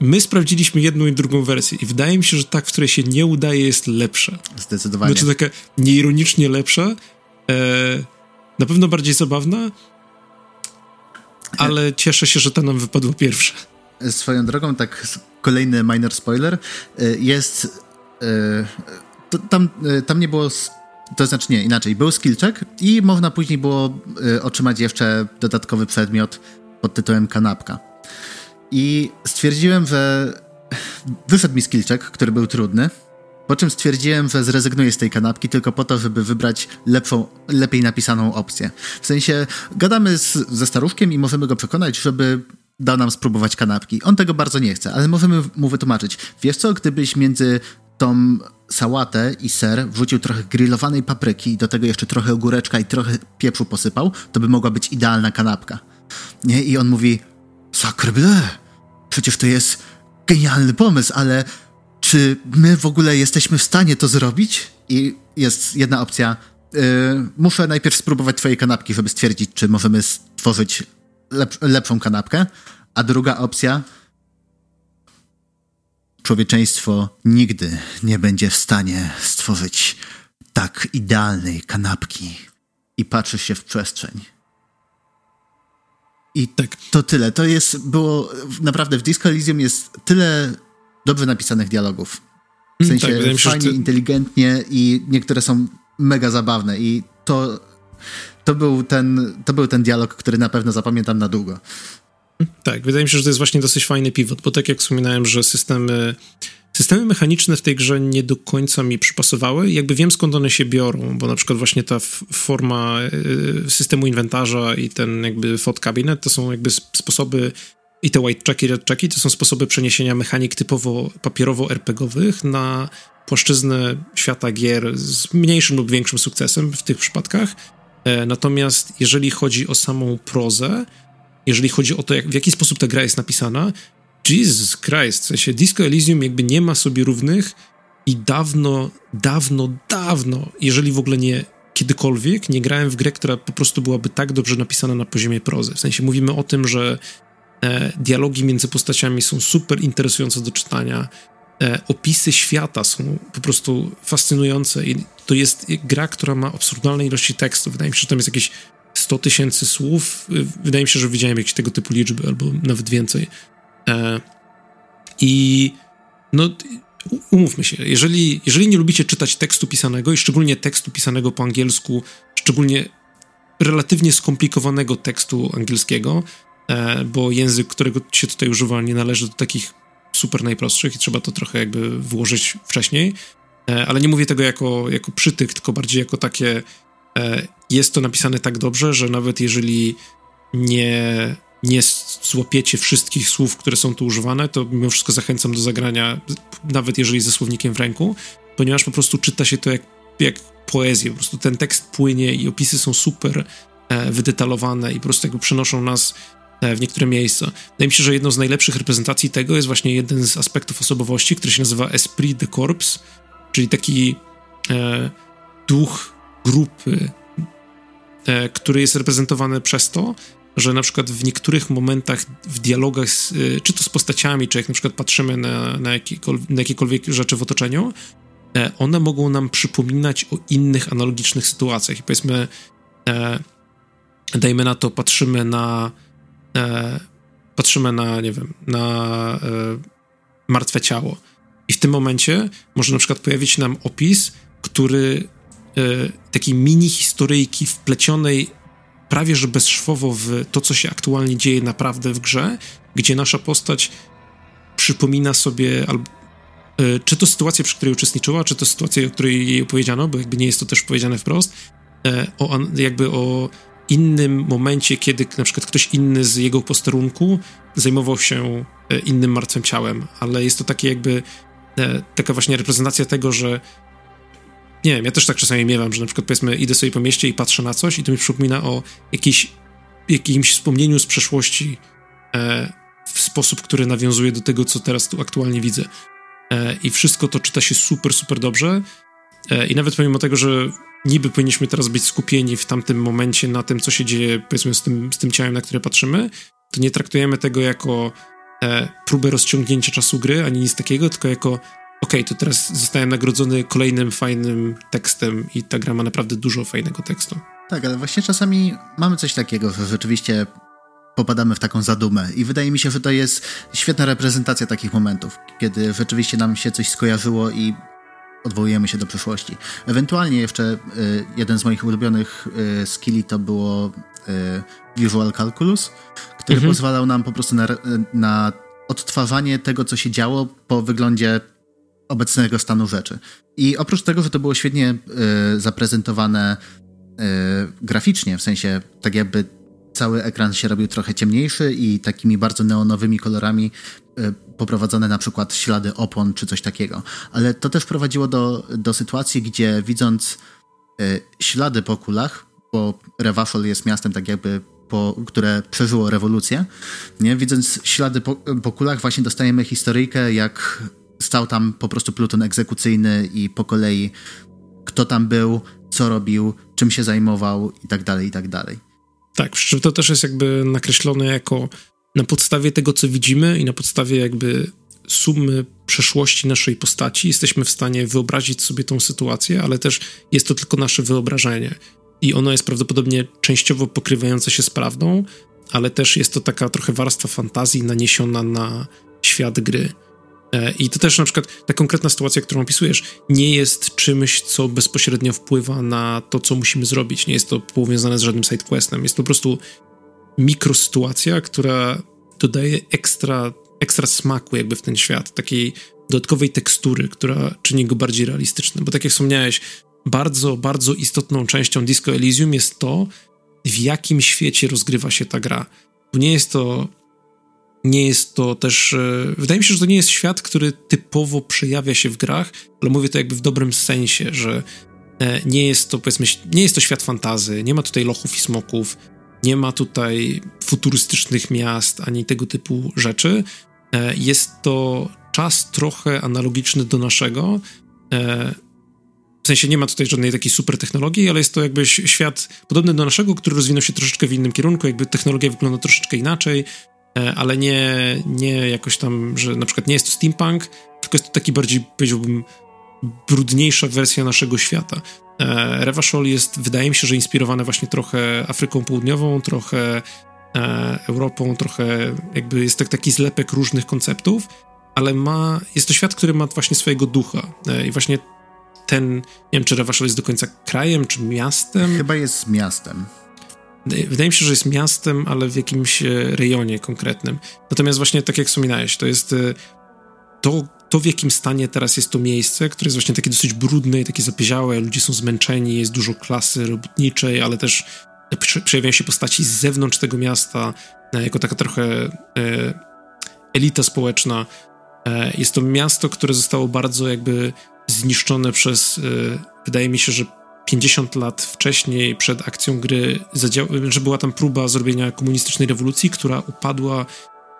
S2: My sprawdziliśmy jedną i drugą wersję i wydaje mi się, że tak, w której się nie udaje, jest lepsza.
S1: Zdecydowanie.
S2: Znaczy taka nieironicznie lepsza, e, na pewno bardziej zabawna, ale cieszę się, że ta nam wypadła pierwsza.
S1: Swoją drogą, tak kolejny minor spoiler, e, jest e, to, tam, e, tam nie było to znaczy nie, inaczej, był skill check i można później było otrzymać jeszcze dodatkowy przedmiot pod tytułem kanapka. I stwierdziłem, że wyszedł mi skillczek, który był trudny, po czym stwierdziłem, że zrezygnuję z tej kanapki tylko po to, żeby wybrać lepszą, lepiej napisaną opcję. W sensie, gadamy z, ze staruszkiem i możemy go przekonać, żeby dał nam spróbować kanapki. On tego bardzo nie chce, ale możemy mu wytłumaczyć. Wiesz co, gdybyś między tą sałatę i ser wrzucił trochę grillowanej papryki i do tego jeszcze trochę ogóreczka i trochę pieprzu posypał, to by mogła być idealna kanapka. Nie? I on mówi, Sacre bleu! Przecież to jest genialny pomysł, ale czy my w ogóle jesteśmy w stanie to zrobić? I jest jedna opcja. Yy, muszę najpierw spróbować twojej kanapki, żeby stwierdzić, czy możemy stworzyć lep lepszą kanapkę. A druga opcja. Człowieczeństwo nigdy nie będzie w stanie stworzyć tak idealnej kanapki. I patrzysz się w przestrzeń. I tak, to tyle. To jest, było, naprawdę w Disco Elysium jest tyle dobrze napisanych dialogów. W mm, sensie tak, fajnie, ty... inteligentnie i niektóre są mega zabawne i to, to, był ten, to był ten dialog, który na pewno zapamiętam na długo.
S2: Tak, wydaje mi się, że to jest właśnie dosyć fajny pivot, bo tak jak wspominałem, że systemy Systemy mechaniczne w tej grze nie do końca mi przypasowały. Jakby wiem skąd one się biorą, bo na przykład właśnie ta forma y, systemu inwentarza i ten jakby fot cabinet to są jakby sposoby i te white checki, red to są sposoby przeniesienia mechanik typowo papierowo-RPGowych na płaszczyznę świata gier z mniejszym lub większym sukcesem w tych przypadkach. E, natomiast jeżeli chodzi o samą prozę, jeżeli chodzi o to, jak, w jaki sposób ta gra jest napisana, Jesus Christ, w sensie Disco Elysium jakby nie ma sobie równych i dawno, dawno, dawno, jeżeli w ogóle nie kiedykolwiek, nie grałem w grę, która po prostu byłaby tak dobrze napisana na poziomie prozy. W sensie mówimy o tym, że e, dialogi między postaciami są super interesujące do czytania, e, opisy świata są po prostu fascynujące i to jest gra, która ma absurdalne ilości tekstu. Wydaje mi się, że tam jest jakieś 100 tysięcy słów. Wydaje mi się, że widziałem jakieś tego typu liczby, albo nawet więcej. E, I no, umówmy się, jeżeli, jeżeli nie lubicie czytać tekstu pisanego i szczególnie tekstu pisanego po angielsku, szczególnie relatywnie skomplikowanego tekstu angielskiego, e, bo język, którego się tutaj używa, nie należy do takich super najprostszych i trzeba to trochę jakby włożyć wcześniej. E, ale nie mówię tego jako, jako przytyk, tylko bardziej jako takie jest to napisane tak dobrze, że nawet jeżeli nie nie złapiecie wszystkich słów, które są tu używane, to mimo wszystko zachęcam do zagrania, nawet jeżeli ze słownikiem w ręku, ponieważ po prostu czyta się to jak, jak poezję. Po prostu ten tekst płynie i opisy są super e, wydetalowane i po prostu jakby przenoszą nas e, w niektóre miejsca. Wydaje mi się, że jedną z najlepszych reprezentacji tego jest właśnie jeden z aspektów osobowości, który się nazywa Esprit de Corps, czyli taki e, duch grupy, e, który jest reprezentowany przez to, że na przykład w niektórych momentach w dialogach, z, y, czy to z postaciami, czy jak na przykład patrzymy na, na, na jakiekolwiek rzeczy w otoczeniu, e, one mogą nam przypominać o innych analogicznych sytuacjach. I powiedzmy, e, dajmy na to, patrzymy na e, patrzymy na, nie wiem, na e, martwe ciało. I w tym momencie może na przykład pojawić nam opis, który e, takiej mini historyjki wplecionej prawie że bezszwowo w to, co się aktualnie dzieje naprawdę w grze, gdzie nasza postać przypomina sobie albo e, czy to sytuację, przy której uczestniczyła, czy to sytuację, o której jej opowiedziano, bo jakby nie jest to też powiedziane wprost, e, o, jakby o innym momencie, kiedy na przykład ktoś inny z jego posterunku zajmował się e, innym martwym ciałem, ale jest to takie jakby taka właśnie reprezentacja tego, że nie wiem, ja też tak czasami miewam, że na przykład powiedzmy idę sobie po mieście i patrzę na coś i to mi przypomina o jakiejś, jakimś wspomnieniu z przeszłości e, w sposób, który nawiązuje do tego, co teraz tu aktualnie widzę. E, I wszystko to czyta się super, super dobrze. E, I nawet pomimo tego, że niby powinniśmy teraz być skupieni w tamtym momencie na tym, co się dzieje, powiedzmy, z tym, z tym ciałem, na które patrzymy, to nie traktujemy tego jako e, próbę rozciągnięcia czasu gry, ani nic takiego, tylko jako okej, okay, to teraz zostałem nagrodzony kolejnym fajnym tekstem i ta gra ma naprawdę dużo fajnego tekstu.
S1: Tak, ale właśnie czasami mamy coś takiego, że rzeczywiście popadamy w taką zadumę i wydaje mi się, że to jest świetna reprezentacja takich momentów, kiedy rzeczywiście nam się coś skojarzyło i odwołujemy się do przeszłości. Ewentualnie jeszcze y, jeden z moich ulubionych y, skilli to było y, Visual Calculus, który mhm. pozwalał nam po prostu na, na odtwarzanie tego, co się działo po wyglądzie obecnego stanu rzeczy. I oprócz tego, że to było świetnie y, zaprezentowane y, graficznie, w sensie tak jakby cały ekran się robił trochę ciemniejszy i takimi bardzo neonowymi kolorami y, poprowadzone na przykład ślady opon czy coś takiego. Ale to też prowadziło do, do sytuacji, gdzie widząc ślady po kulach, bo Revachol jest miastem tak jakby po, które przeżyło rewolucję, nie? Widząc ślady po, po kulach właśnie dostajemy historyjkę, jak stał tam po prostu pluton egzekucyjny i po kolei kto tam był, co robił, czym się zajmował i tak dalej, i tak dalej.
S2: Tak, przy czym to też jest jakby nakreślone jako na podstawie tego, co widzimy i na podstawie jakby sumy przeszłości naszej postaci jesteśmy w stanie wyobrazić sobie tą sytuację, ale też jest to tylko nasze wyobrażenie. I ono jest prawdopodobnie częściowo pokrywające się z prawdą, ale też jest to taka trochę warstwa fantazji naniesiona na świat gry. E, I to też na przykład ta konkretna sytuacja, którą opisujesz, nie jest czymś, co bezpośrednio wpływa na to, co musimy zrobić. Nie jest to powiązane z żadnym sidequestem. Jest to po prostu mikrosytuacja, która dodaje ekstra, ekstra smaku jakby w ten świat, takiej dodatkowej tekstury, która czyni go bardziej realistycznym. Bo tak jak wspomniałeś, bardzo, bardzo istotną częścią Disco Elysium jest to, w jakim świecie rozgrywa się ta gra. Bo nie jest to nie jest to też. E, wydaje mi się, że to nie jest świat, który typowo przejawia się w grach, ale mówię to jakby w dobrym sensie, że E, nie jest to, powiedzmy, nie jest to świat fantazy, nie ma tutaj lochów i smoków, nie ma tutaj futurystycznych miast, ani tego typu rzeczy. E, jest to czas trochę analogiczny do naszego. W sensie nie ma tutaj żadnej takiej super technologii, ale jest to jakby świat podobny do naszego, który rozwinął się troszeczkę w innym kierunku, jakby technologia wygląda troszeczkę inaczej, ale nie, nie jakoś tam, że na przykład nie jest to steampunk, tylko jest to taki bardziej, powiedziałbym, brudniejsza wersja naszego świata. E, Revachol jest, wydaje mi się, że inspirowane właśnie trochę Afryką Południową, trochę e, Europą, trochę jakby jest tak, taki zlepek różnych konceptów, ale ma, jest to świat, który ma właśnie swojego ducha e, i właśnie ten, nie wiem, czy Revachol jest do końca krajem, czy miastem.
S1: Chyba jest miastem.
S2: Wydaje mi się, że jest miastem, ale w jakimś rejonie konkretnym. Natomiast właśnie tak jak wspominałeś, to jest to, to, w jakim stanie teraz jest to miejsce, które jest właśnie takie dosyć brudne i takie zapieziałe, ludzie są zmęczeni, jest dużo klasy robotniczej, ale też przejawiają się postaci z zewnątrz tego miasta, e, jako taka trochę e, elita społeczna. E, jest to miasto, które zostało bardzo jakby zniszczone przez, wydaje mi się, że 50 lat wcześniej, przed akcją gry, że była tam próba zrobienia komunistycznej rewolucji, która upadła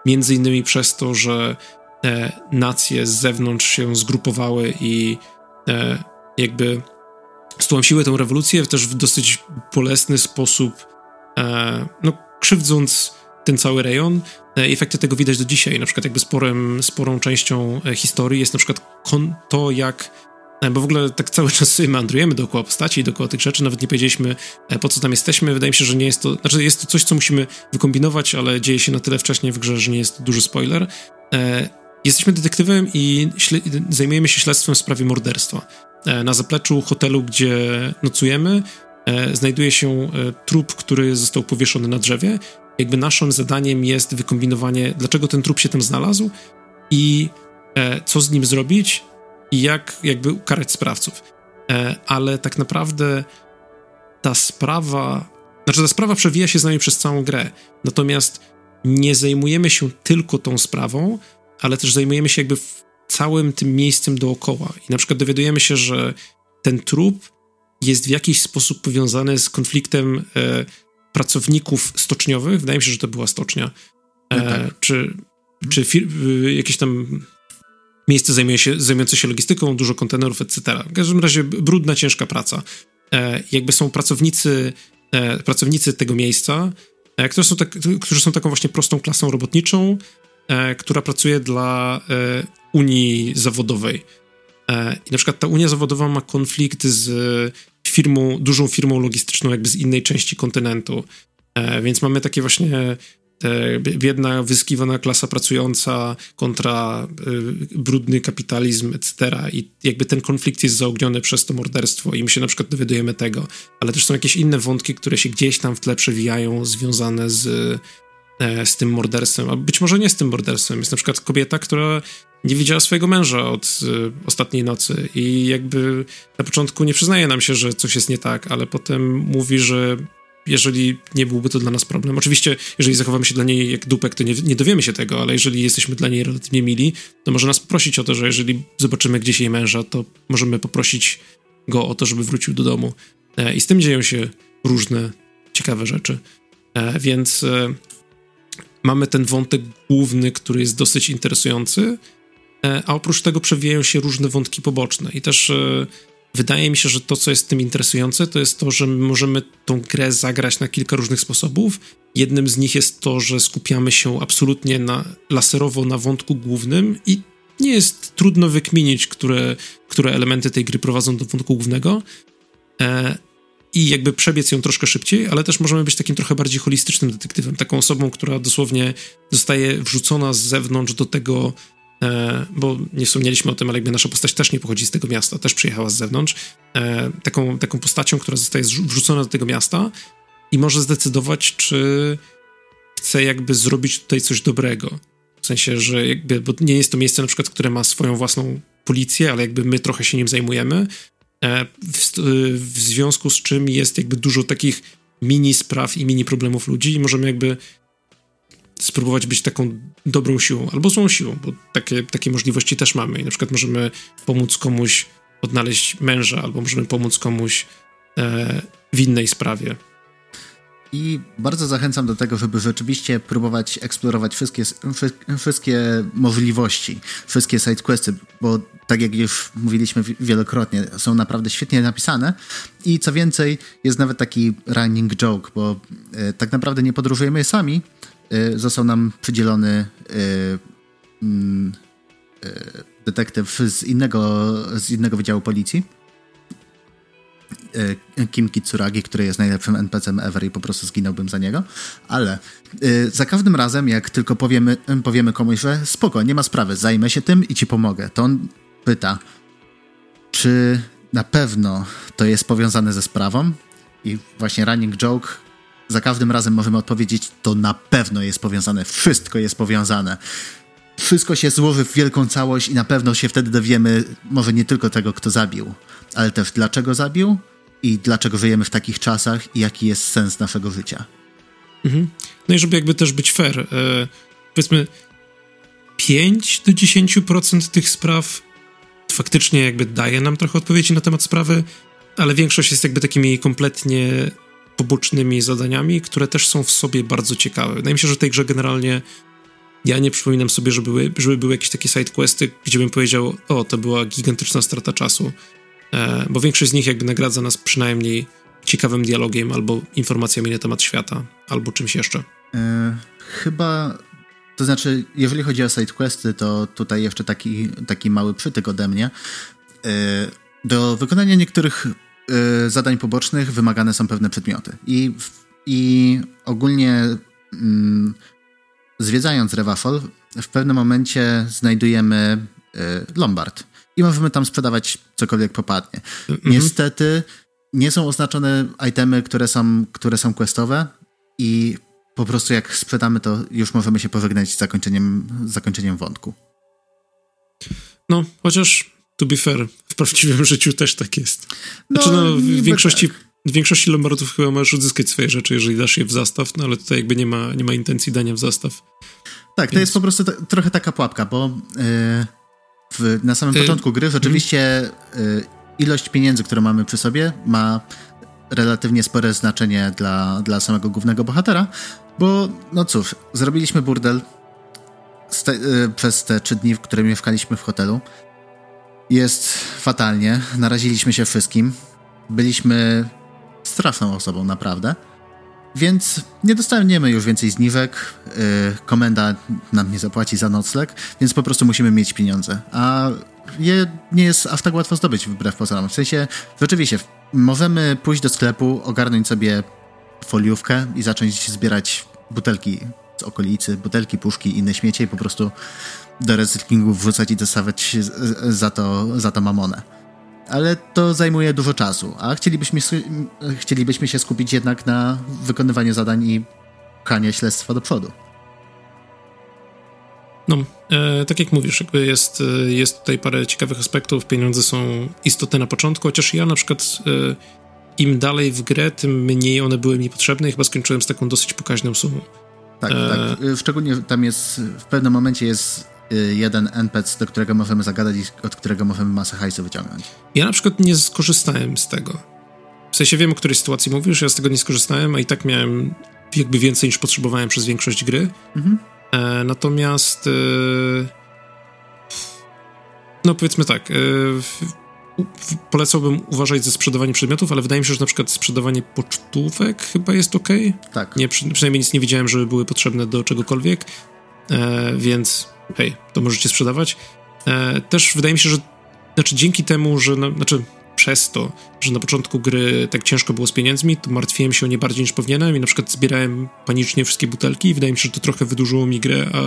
S2: między innymi przez to, że e, nacje z zewnątrz się zgrupowały i e, jakby stłamsiły tę rewolucję też w dosyć bolesny sposób, e, no krzywdząc ten cały rejon. E, efekty tego widać do dzisiaj. Na przykład jakby sporym, sporą częścią e, historii jest na przykład to, jak bo w ogóle tak cały czas sobie meandrujemy dookoła postaci i dookoła tych rzeczy, nawet nie powiedzieliśmy po co tam jesteśmy. Wydaje mi się, że nie jest to, znaczy jest to coś, co musimy wykombinować, ale dzieje się na tyle wcześnie w grze, że nie jest duży spoiler. Jesteśmy detektywem i zajmujemy się śledztwem w sprawie morderstwa. E, na zapleczu hotelu, gdzie nocujemy, e, znajduje się e, trup, który został powieszony na drzewie. Jakby naszym zadaniem jest wykombinowanie, dlaczego ten trup się tam znalazł i co z nim zrobić i jak jakby ukarać sprawców. Ale tak naprawdę ta sprawa, znaczy ta sprawa przewija się z nami przez całą grę. Natomiast nie zajmujemy się tylko tą sprawą, ale też zajmujemy się jakby całym tym miejscem dookoła. I na przykład dowiadujemy się, że ten trup jest w jakiś sposób powiązany z konfliktem e, pracowników stoczniowych. Wydaje mi się, że to była stocznia. E, no tak. Czy, czy fir- e, jakieś tam miejsce zajmuje się, zajmujące się logistyką, dużo kontenerów, etc. W każdym razie brudna, ciężka praca. E, jakby są pracownicy, e, pracownicy tego miejsca, e, którzy są, tak, którzy są taką właśnie prostą klasą robotniczą, E, która pracuje dla e, Unii Zawodowej. E, I na przykład ta Unia Zawodowa ma konflikt z firmą, dużą firmą logistyczną, jakby z innej części kontynentu. Więc mamy takie właśnie biedna, wyskiwana klasa pracująca kontra y, brudny kapitalizm, etc. I jakby ten konflikt jest zaogniony przez to morderstwo i my się na przykład dowiadujemy tego. Ale też są jakieś inne wątki, które się gdzieś tam w tle przewijają, związane z E, z tym morderstwem, a być może nie z tym morderstwem. Jest na przykład kobieta, która nie widziała swojego męża od ostatniej nocy i jakby na początku nie przyznaje nam się, że coś jest nie tak, ale potem mówi, że jeżeli nie byłby to dla nas problem. Oczywiście, jeżeli zachowamy się dla niej jak dupek, to nie, nie dowiemy się tego, ale jeżeli jesteśmy dla niej relatywnie mili, to może nas poprosić o to, że jeżeli zobaczymy gdzieś jej męża, to możemy poprosić go o to, żeby wrócił do domu. E, I z tym dzieją się różne ciekawe rzeczy. E, więc mamy ten wątek główny, który jest dosyć interesujący, e, a oprócz tego przewijają się różne wątki poboczne. I też e, wydaje mi się, że to, co jest tym interesujące, to jest to, że my możemy tą grę zagrać na kilka różnych sposobów. Jednym z nich jest to, że skupiamy się absolutnie na, laserowo na wątku głównym i nie jest trudno wykminić, które, które elementy tej gry prowadzą do wątku głównego. E, i jakby przebiec ją troszkę szybciej, ale też możemy być takim trochę bardziej holistycznym detektywem, taką osobą, która dosłownie zostaje wrzucona z zewnątrz do tego, bo nie wspomnieliśmy o tym, ale jakby nasza postać też nie pochodzi z tego miasta, też przyjechała z zewnątrz, e, taką, taką postacią, która zostaje wrzucona do tego miasta i może zdecydować, czy chce jakby zrobić tutaj coś dobrego. W sensie, że jakby, bo nie jest to miejsce na przykład, które ma swoją własną policję, ale jakby my trochę się nim zajmujemy, E, w, w, związku z czym jest jakby dużo takich mini spraw i mini problemów ludzi i możemy jakby spróbować być taką dobrą siłą albo złą siłą, bo takie, takie możliwości też mamy i na przykład możemy pomóc komuś odnaleźć męża, albo możemy pomóc komuś e, w innej sprawie.
S1: I bardzo zachęcam do tego, żeby rzeczywiście próbować eksplorować wszystkie, wszystkie możliwości, wszystkie sidequesty, bo tak jak już mówiliśmy wielokrotnie, są naprawdę świetnie napisane i co więcej, jest nawet taki running joke, bo e, tak naprawdę nie podróżujemy sami, został nam przydzielony e, mm, detektyw z innego, z innego wydziału policji, Kim Kitsuragi, który jest najlepszym NPC-em ever i po prostu zginąłbym za niego, ale y, za każdym razem, jak tylko powiemy, powiemy komuś, że spoko, nie ma sprawy, zajmę się tym i ci pomogę, to on pyta, czy na pewno to jest powiązane ze sprawą? I właśnie running joke za każdym razem możemy odpowiedzieć, to na pewno jest powiązane, wszystko jest powiązane. Wszystko się złoży w wielką całość i na pewno się wtedy dowiemy, może nie tylko tego, kto zabił, ale też dlaczego zabił, i dlaczego żyjemy w takich czasach i jaki jest sens naszego życia.
S2: Mhm. No i żeby jakby też być fair, e, powiedzmy 5 do 10% tych spraw faktycznie jakby daje nam trochę odpowiedzi na temat sprawy, ale większość jest jakby takimi kompletnie pobocznymi zadaniami, które też są w sobie bardzo ciekawe. Wydaje mi się, że w tej grze generalnie ja nie przypominam sobie, że były, żeby były jakieś takie sidequesty, gdzie bym powiedział, o, to była gigantyczna strata czasu. E, bo większość z nich jakby nagradza nas przynajmniej ciekawym dialogiem albo informacjami na temat świata, albo czymś jeszcze. E,
S1: chyba, to znaczy, jeżeli chodzi o sidequesty, to tutaj jeszcze taki, taki mały przytyk ode mnie. E, do wykonania niektórych e, zadań pobocznych wymagane są pewne przedmioty i, i ogólnie mm, zwiedzając Revafol, w pewnym momencie znajdujemy e, Lombard i możemy tam sprzedawać cokolwiek popadnie. Mhm. Niestety nie są oznaczone itemy, które są, które są questowe i po prostu jak sprzedamy, to już możemy się pożegnać z zakończeniem, z zakończeniem wątku.
S2: No, chociaż to be fair, w prawdziwym życiu też tak jest. Znaczy, no, no w większości, tak. w większości Lombardów chyba możesz odzyskać swoje rzeczy, jeżeli dasz je w zastaw, no ale tutaj jakby nie ma, nie ma intencji dania w zastaw.
S1: Tak, Więc... to jest po prostu trochę taka pułapka, bo yy, w, na samym y początku gry rzeczywiście y, ilość pieniędzy, które mamy przy sobie, ma relatywnie spore znaczenie dla, dla samego głównego bohatera, bo no cóż, zrobiliśmy burdel te, y, przez te trzy dni, w które mieszkaliśmy w hotelu. Jest fatalnie, naraziliśmy się wszystkim. Byliśmy straszną osobą, naprawdę. Więc nie dostaniemy już więcej zniwek, yy, komenda nam nie zapłaci za nocleg, więc po prostu musimy mieć pieniądze. A je nie jest aż tak łatwo zdobyć wbrew pozorom. W sensie, rzeczywiście, możemy pójść do sklepu, ogarnąć sobie foliówkę i zacząć zbierać butelki z okolicy, butelki, puszki, inne śmiecie i po prostu do recyklingu wrzucać i dostawać za to, za to mamonę ale to zajmuje dużo czasu, a chcielibyśmy, chcielibyśmy się skupić jednak na wykonywaniu zadań i pchanie śledztwa do przodu.
S2: No, e, tak jak mówisz, jakby jest, e, jest tutaj parę ciekawych aspektów, pieniądze są istotne na początku, chociaż ja na przykład e, im dalej w grę, tym mniej one były mi potrzebne i chyba skończyłem z taką dosyć pokaźną sumą.
S1: Tak, e... tak. Szczególnie tam jest, w pewnym momencie jest jeden NPC, do którego możemy zagadać i od którego możemy masę hajsu wyciągnąć.
S2: Ja na przykład nie skorzystałem z tego. W sensie wiem, o której sytuacji mówisz, ja z tego nie skorzystałem, a i tak miałem jakby więcej niż potrzebowałem przez większość gry. Mhm. E, natomiast e, no powiedzmy tak, e, polecałbym uważać ze sprzedawaniem przedmiotów, ale wydaje mi się, że na przykład sprzedawanie pocztówek chyba jest ok.
S1: Tak.
S2: Nie, przynajmniej nic nie widziałem, żeby były potrzebne do czegokolwiek, e, więc hej, to możecie sprzedawać. E, też wydaje mi się, że znaczy dzięki temu, że na, znaczy przez to, że na początku gry tak ciężko było z pieniędzmi, to martwiłem się o nie bardziej niż powinienem i na przykład zbierałem panicznie wszystkie butelki i wydaje mi się, że to trochę wydłużyło mi grę, a,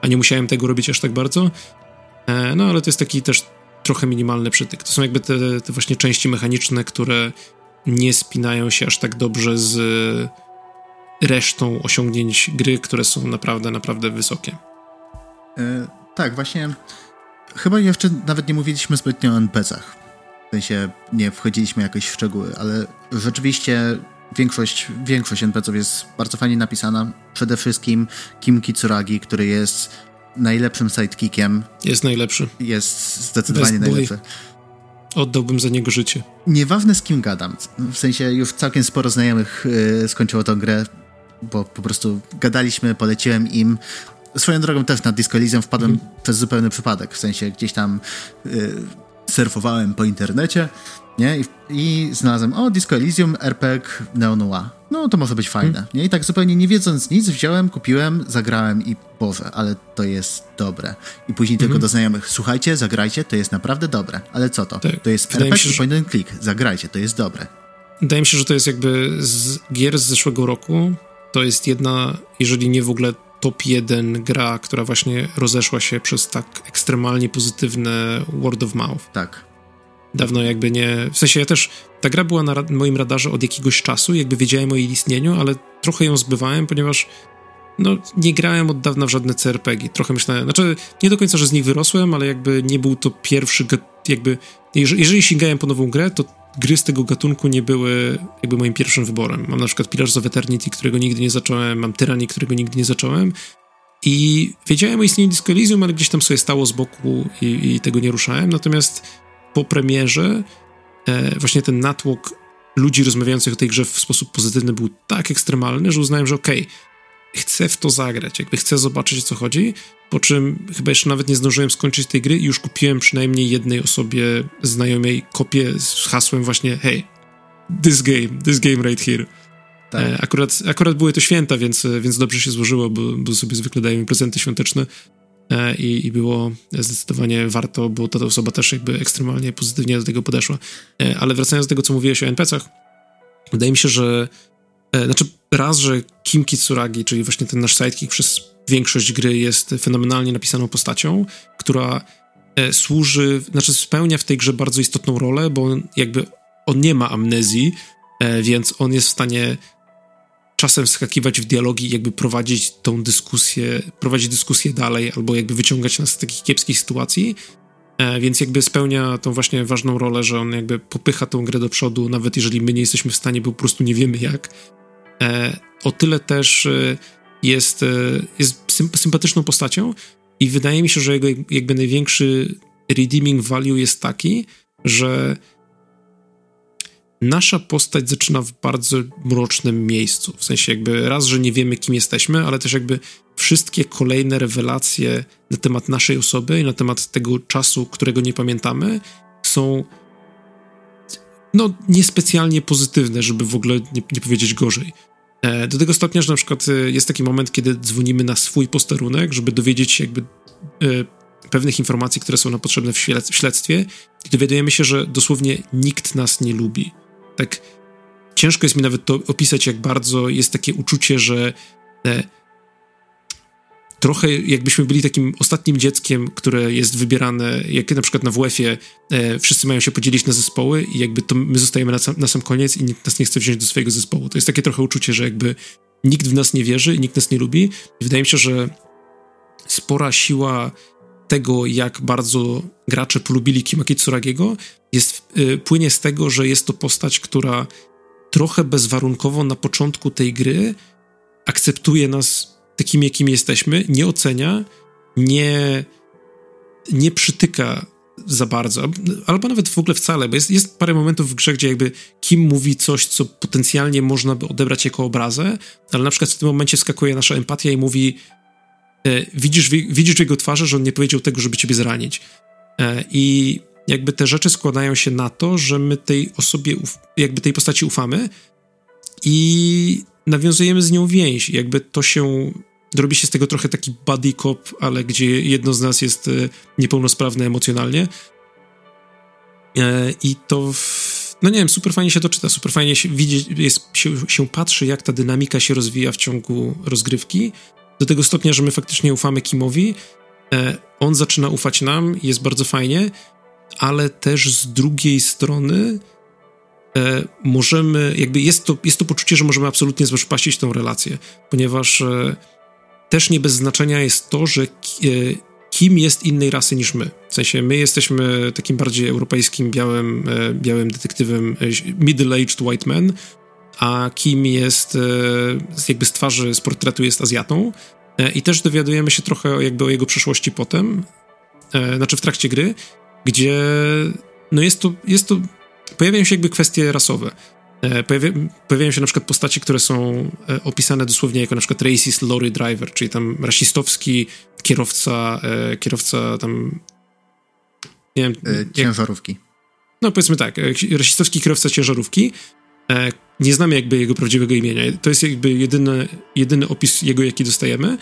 S2: a nie musiałem tego robić aż tak bardzo. E, no ale to jest taki też trochę minimalny przytyk. To są jakby te, te właśnie części mechaniczne, które nie spinają się aż tak dobrze z resztą osiągnięć gry, które są naprawdę, naprawdę wysokie.
S1: E, tak, właśnie. Chyba jeszcze nawet nie mówiliśmy zbytnio o NPC-ach. W sensie nie wchodziliśmy jakoś w szczegóły, ale rzeczywiście większość, większość NPC-ów jest bardzo fajnie napisana. Przede wszystkim Kim Kitsuragi, który jest najlepszym sidekickiem.
S2: Jest najlepszy.
S1: Jest zdecydowanie najlepszy.
S2: oddałbym za niego życie.
S1: Nieważne z kim gadam. W sensie już całkiem sporo znajomych yy, skończyło tą grę, bo po prostu gadaliśmy, poleciłem im. Swoją drogą też na Disco Elysium wpadłem mm. przez zupełny przypadek. W sensie gdzieś tam yy, surfowałem po internecie nie? I, I, znalazłem, o, Disco Elysium, RPG Neo Noir. No, to może być fajne, hmm. nie? I tak zupełnie nie wiedząc nic, wziąłem, kupiłem, zagrałem i Boże, ale to jest dobre. I później tylko mhm. do znajomych, słuchajcie, zagrajcie, to jest naprawdę dobre. Ale co to? Tak. To jest Wydaje RPG się, point and click, zagrajcie, to jest dobre.
S2: Wydaje mi się, że to jest jakby z gier z zeszłego roku, to jest jedna, jeżeli nie w ogóle top 1 gra, która właśnie rozeszła się przez tak ekstremalnie pozytywne word of mouth.
S1: Tak
S2: dawno jakby nie... W sensie ja też... Ta gra była na ra moim radarze od jakiegoś czasu, jakby wiedziałem o jej istnieniu, ale trochę ją zbywałem, ponieważ no, nie grałem od dawna w żadne CRPG. Trochę myślałem, znaczy nie do końca, że z nich wyrosłem, ale jakby nie był to pierwszy, jakby, jeżeli, jeżeli sięgałem po nową grę, to gry z tego gatunku nie były jakby moim pierwszym wyborem. Mam na przykład Pillars of Eternity, którego nigdy nie zacząłem, mam Tyranny, którego nigdy nie zacząłem i wiedziałem o istnieniu Disco Elysium, ale gdzieś tam sobie stało z boku i, i tego nie ruszałem, natomiast po premierze e, właśnie ten natłok ludzi rozmawiających o tej grze w sposób pozytywny był tak ekstremalny, że uznałem, że okej, okay, chcę w to zagrać, jakby chcę zobaczyć o co chodzi, po czym chyba jeszcze nawet nie zdążyłem skończyć tej gry i już kupiłem przynajmniej jednej osobie znajomej kopię z hasłem właśnie hey, this game, this game right here. Tak. E, akurat, akurat były to święta, więc, więc dobrze się złożyło, bo, bo sobie zwykle dają mi prezenty świąteczne E, i, i było zdecydowanie warto, bo ta osoba też jakby ekstremalnie pozytywnie do tego podeszła. E, ale wracając do tego, co mówiłeś o NPC-ach, wydaje mi się, że znaczy raz, że Kim Kitsuragi, czyli właśnie ten nasz sidekick przez większość gry jest fenomenalnie napisaną postacią, która służy, znaczy spełnia w tej grze bardzo istotną rolę, bo on jakby on nie ma amnezji, więc on jest w stanie czasem wskakiwać w dialogi, jakby prowadzić tą dyskusję, prowadzić dyskusję dalej, albo jakby wyciągać nas z takich kiepskich sytuacji. E, więc jakby spełnia tą właśnie ważną rolę, że on jakby popycha tą grę do przodu, nawet jeżeli my nie jesteśmy w stanie, bo po prostu nie wiemy jak. E, o tyle też e, jest, jest sympatyczną postacią i wydaje mi się, że jego jakby największy redeeming value jest taki, że nasza postać zaczyna w bardzo mrocznym miejscu. W sensie jakby raz, że nie wiemy, kim jesteśmy, ale też jakby wszystkie kolejne rewelacje na temat naszej osoby i na temat tego czasu, którego nie pamiętamy, są no niespecjalnie pozytywne, żeby w ogóle nie, nie powiedzieć gorzej. E, do tego stopnia, że na przykład e, jest taki moment, kiedy dzwonimy na swój posterunek, żeby dowiedzieć się jakby e, pewnych informacji, które są nam potrzebne w śledztwie i dowiadujemy się, że dosłownie nikt nas nie lubi tak ciężko jest mi nawet to opisać, jak bardzo jest takie uczucie, że e, trochę jakbyśmy byli takim ostatnim dzieckiem, które jest wybierane, jak na przykład na WF-ie e, wszyscy mają się podzielić na zespoły i jakby to my zostajemy na sam, na sam koniec i nikt nas nie chce wziąć do swojego zespołu. To jest takie trochę uczucie, że jakby nikt w nas nie wierzy nikt nas nie lubi. I wydaje mi się, że spora siła tego, jak bardzo gracze polubili Kima Kitsuragiego, jest, y, płynie z tego, że jest to postać, która trochę bezwarunkowo na początku tej gry akceptuje nas takimi, jakimi jesteśmy, nie ocenia, nie, nie przytyka za bardzo, albo nawet w ogóle wcale, bo jest, jest parę momentów w grze, gdzie jakby Kim mówi coś, co potencjalnie można by odebrać jako obrazę, ale na przykład w tym momencie skakuje nasza empatia i mówi e, widzisz, widzisz w jego twarzy, że on nie powiedział tego, żeby ciebie zranić. E, I jakby te rzeczy składają się na to, że my tej osobie, jakby tej postaci ufamy i nawiązujemy z nią więź. Jakby to się, robi się z tego trochę taki buddy cop, ale gdzie jedno z nas jest e, niepełnosprawne emocjonalnie. E, I to, no nie wiem, super fajnie się to czyta, super fajnie się, widzi, jest, się, się patrzy, jak ta dynamika się rozwija w ciągu rozgrywki, do tego stopnia, że my faktycznie ufamy Kimowi, e, on zaczyna ufać nam, jest bardzo fajnie, ale też z drugiej strony możemy, jakby jest to, jest to poczucie, że możemy absolutnie zbezpaścić tę relację, ponieważ też nie bez znaczenia jest to, że e, kim jest innej rasy niż my. W sensie my jesteśmy takim bardziej europejskim, białym, e, białym detektywem, e, middle-aged white man, a Kim jest jakby z twarzy, z portretu jest Azjatą i też dowiadujemy się trochę jakby o jego przeszłości potem, znaczy w trakcie gry, gdzie no jest to, jest to, pojawiają się jakby kwestie rasowe. E, pojawia, pojawiają się na przykład postacie, które są e, opisane dosłownie jako na przykład racist lorry driver, czyli tam rasistowski kierowca, e, kierowca tam
S1: nie wiem, ciężarówki. Jak,
S2: no powiedzmy tak, rasistowski kierowca ciężarówki. Nie znamy jakby jego prawdziwego imienia. To jest jakby jedyny, jedyny opis jego, jaki dostajemy.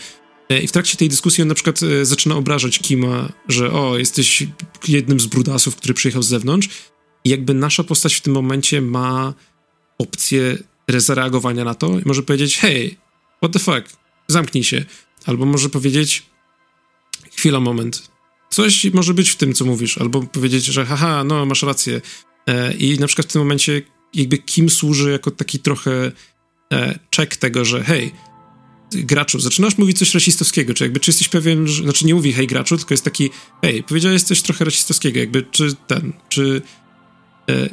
S2: I w trakcie tej dyskusji on na przykład zaczyna obrażać Kima, że o, jesteś jednym z brudasów, który przyjechał z zewnątrz. I jakby nasza postać w tym momencie ma opcję zareagowania na to i może powiedzieć, hej, what the fuck, zamknij się. Albo może powiedzieć, chwila, moment, coś może być w tym, co mówisz. Albo powiedzieć, że haha, no, masz rację. E, I na przykład w tym momencie jakby Kim służy jako taki trochę e, check tego, że hej, graczu, zaczynasz mówić coś rasistowskiego, czy jakby, czy jesteś pewien, że, znaczy nie mówi hej graczu, tylko jest taki, hej, powiedziałeś coś trochę rasistowskiego, jakby, czy ten, czy e,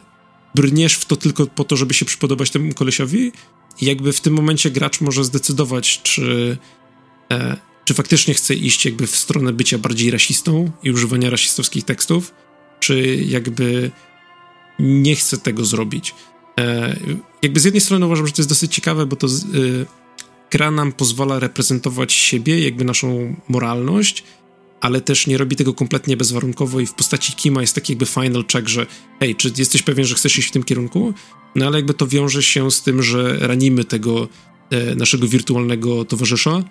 S2: brniesz w to tylko po to, żeby się przypodobać temu kolesiowi i jakby w tym momencie gracz może zdecydować, czy, e, czy faktycznie chce iść jakby w stronę bycia bardziej rasistą i używania rasistowskich tekstów, czy jakby nie chce tego zrobić. E, jakby z jednej strony uważam, że to jest dosyć ciekawe, bo to e, gra nam pozwala reprezentować siebie, jakby naszą moralność, ale też nie robi tego kompletnie bezwarunkowo i w postaci Kima jest taki jakby final check, że hej, czy jesteś pewien, że chcesz iść w tym kierunku? No ale jakby to wiąże się z tym, że ranimy tego e, naszego wirtualnego towarzysza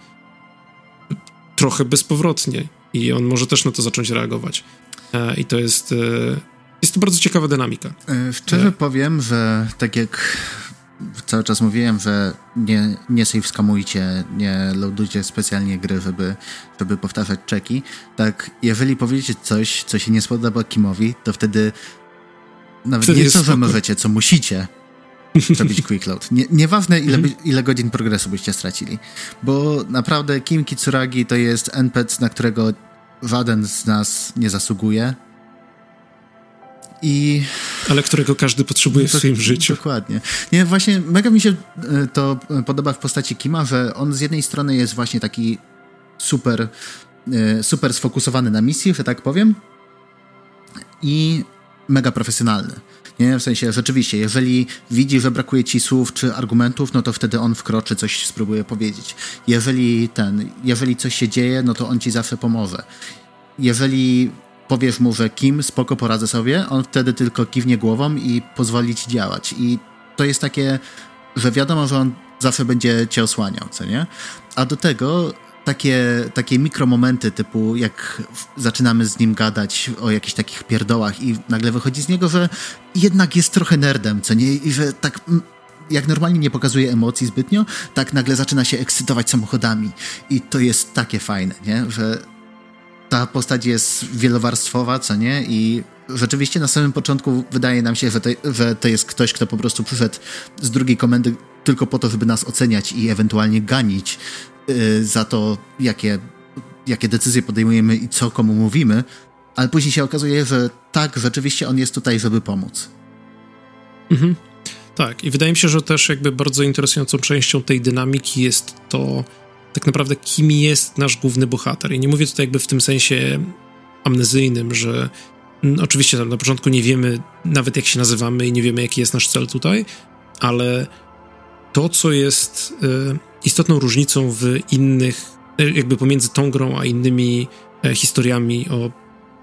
S2: trochę bezpowrotnie i on może też na to zacząć reagować. E, I to jest... E, jest to bardzo ciekawa dynamika.
S1: E, szczerze e. powiem, że tak jak cały czas mówiłem, że nie, nie save skamujcie, nie loadujcie specjalnie gry, żeby, żeby powtarzać czeki. Tak, jeżeli powiedzieć coś, co się nie spodoba Kimowi, to wtedy nawet wtedy nie co, że możecie, co musicie zrobić quick load. Nie, nieważne, ile, -hmm. ile godzin progresu byście stracili. Bo naprawdę Kim Kitsuragi to jest NPC, na którego żaden z nas nie zasługuje i...
S2: Ale którego każdy potrzebuje w swoim życiu.
S1: Dokładnie. Nie, właśnie mega mi się e, to podoba w postaci Kima, że on z jednej strony jest właśnie taki super, e, super sfokusowany na misji, że tak powiem, i mega profesjonalny. Nie? W sensie, rzeczywiście, jeżeli widzi, że brakuje ci słów czy argumentów, no to wtedy on wkroczy, coś spróbuje powiedzieć. Jeżeli ten, jeżeli coś się dzieje, no to on ci zawsze pomoże. Jeżeli powiesz mu, że kim, spoko, poradzę sobie, on wtedy tylko kiwnie głową i pozwoli ci działać. I to jest takie, że wiadomo, że on zawsze będzie cię osłaniał, co nie? A do tego takie, takie mikromomenty typu jak zaczynamy z nim gadać o jakichś takich pierdołach i nagle wychodzi z niego, że jednak jest trochę nerdem, co nie? I że tak jak normalnie nie pokazuje emocji zbytnio, tak nagle zaczyna się ekscytować samochodami. I to jest takie fajne, nie? Że ta postać jest wielowarstwowa, co nie? I rzeczywiście na samym początku wydaje nam się, że to, że to jest ktoś, kto po prostu przyszedł z drugiej komendy tylko po to, żeby nas oceniać i ewentualnie ganić yy, za to, jakie, jakie decyzje podejmujemy i co komu mówimy, ale później się okazuje, że tak, rzeczywiście on jest tutaj, żeby pomóc.
S2: Mhm. Tak, i wydaje mi się, że też jakby bardzo interesującą częścią tej dynamiki jest to, tak naprawdę kim jest nasz główny bohater. I nie mówię tutaj jakby w tym sensie amnezyjnym, że no, oczywiście tam na początku nie wiemy nawet jak się nazywamy i nie wiemy jaki jest nasz cel tutaj, ale to, co jest y, istotną różnicą w innych, y, jakby pomiędzy tą grą a innymi y, historiami o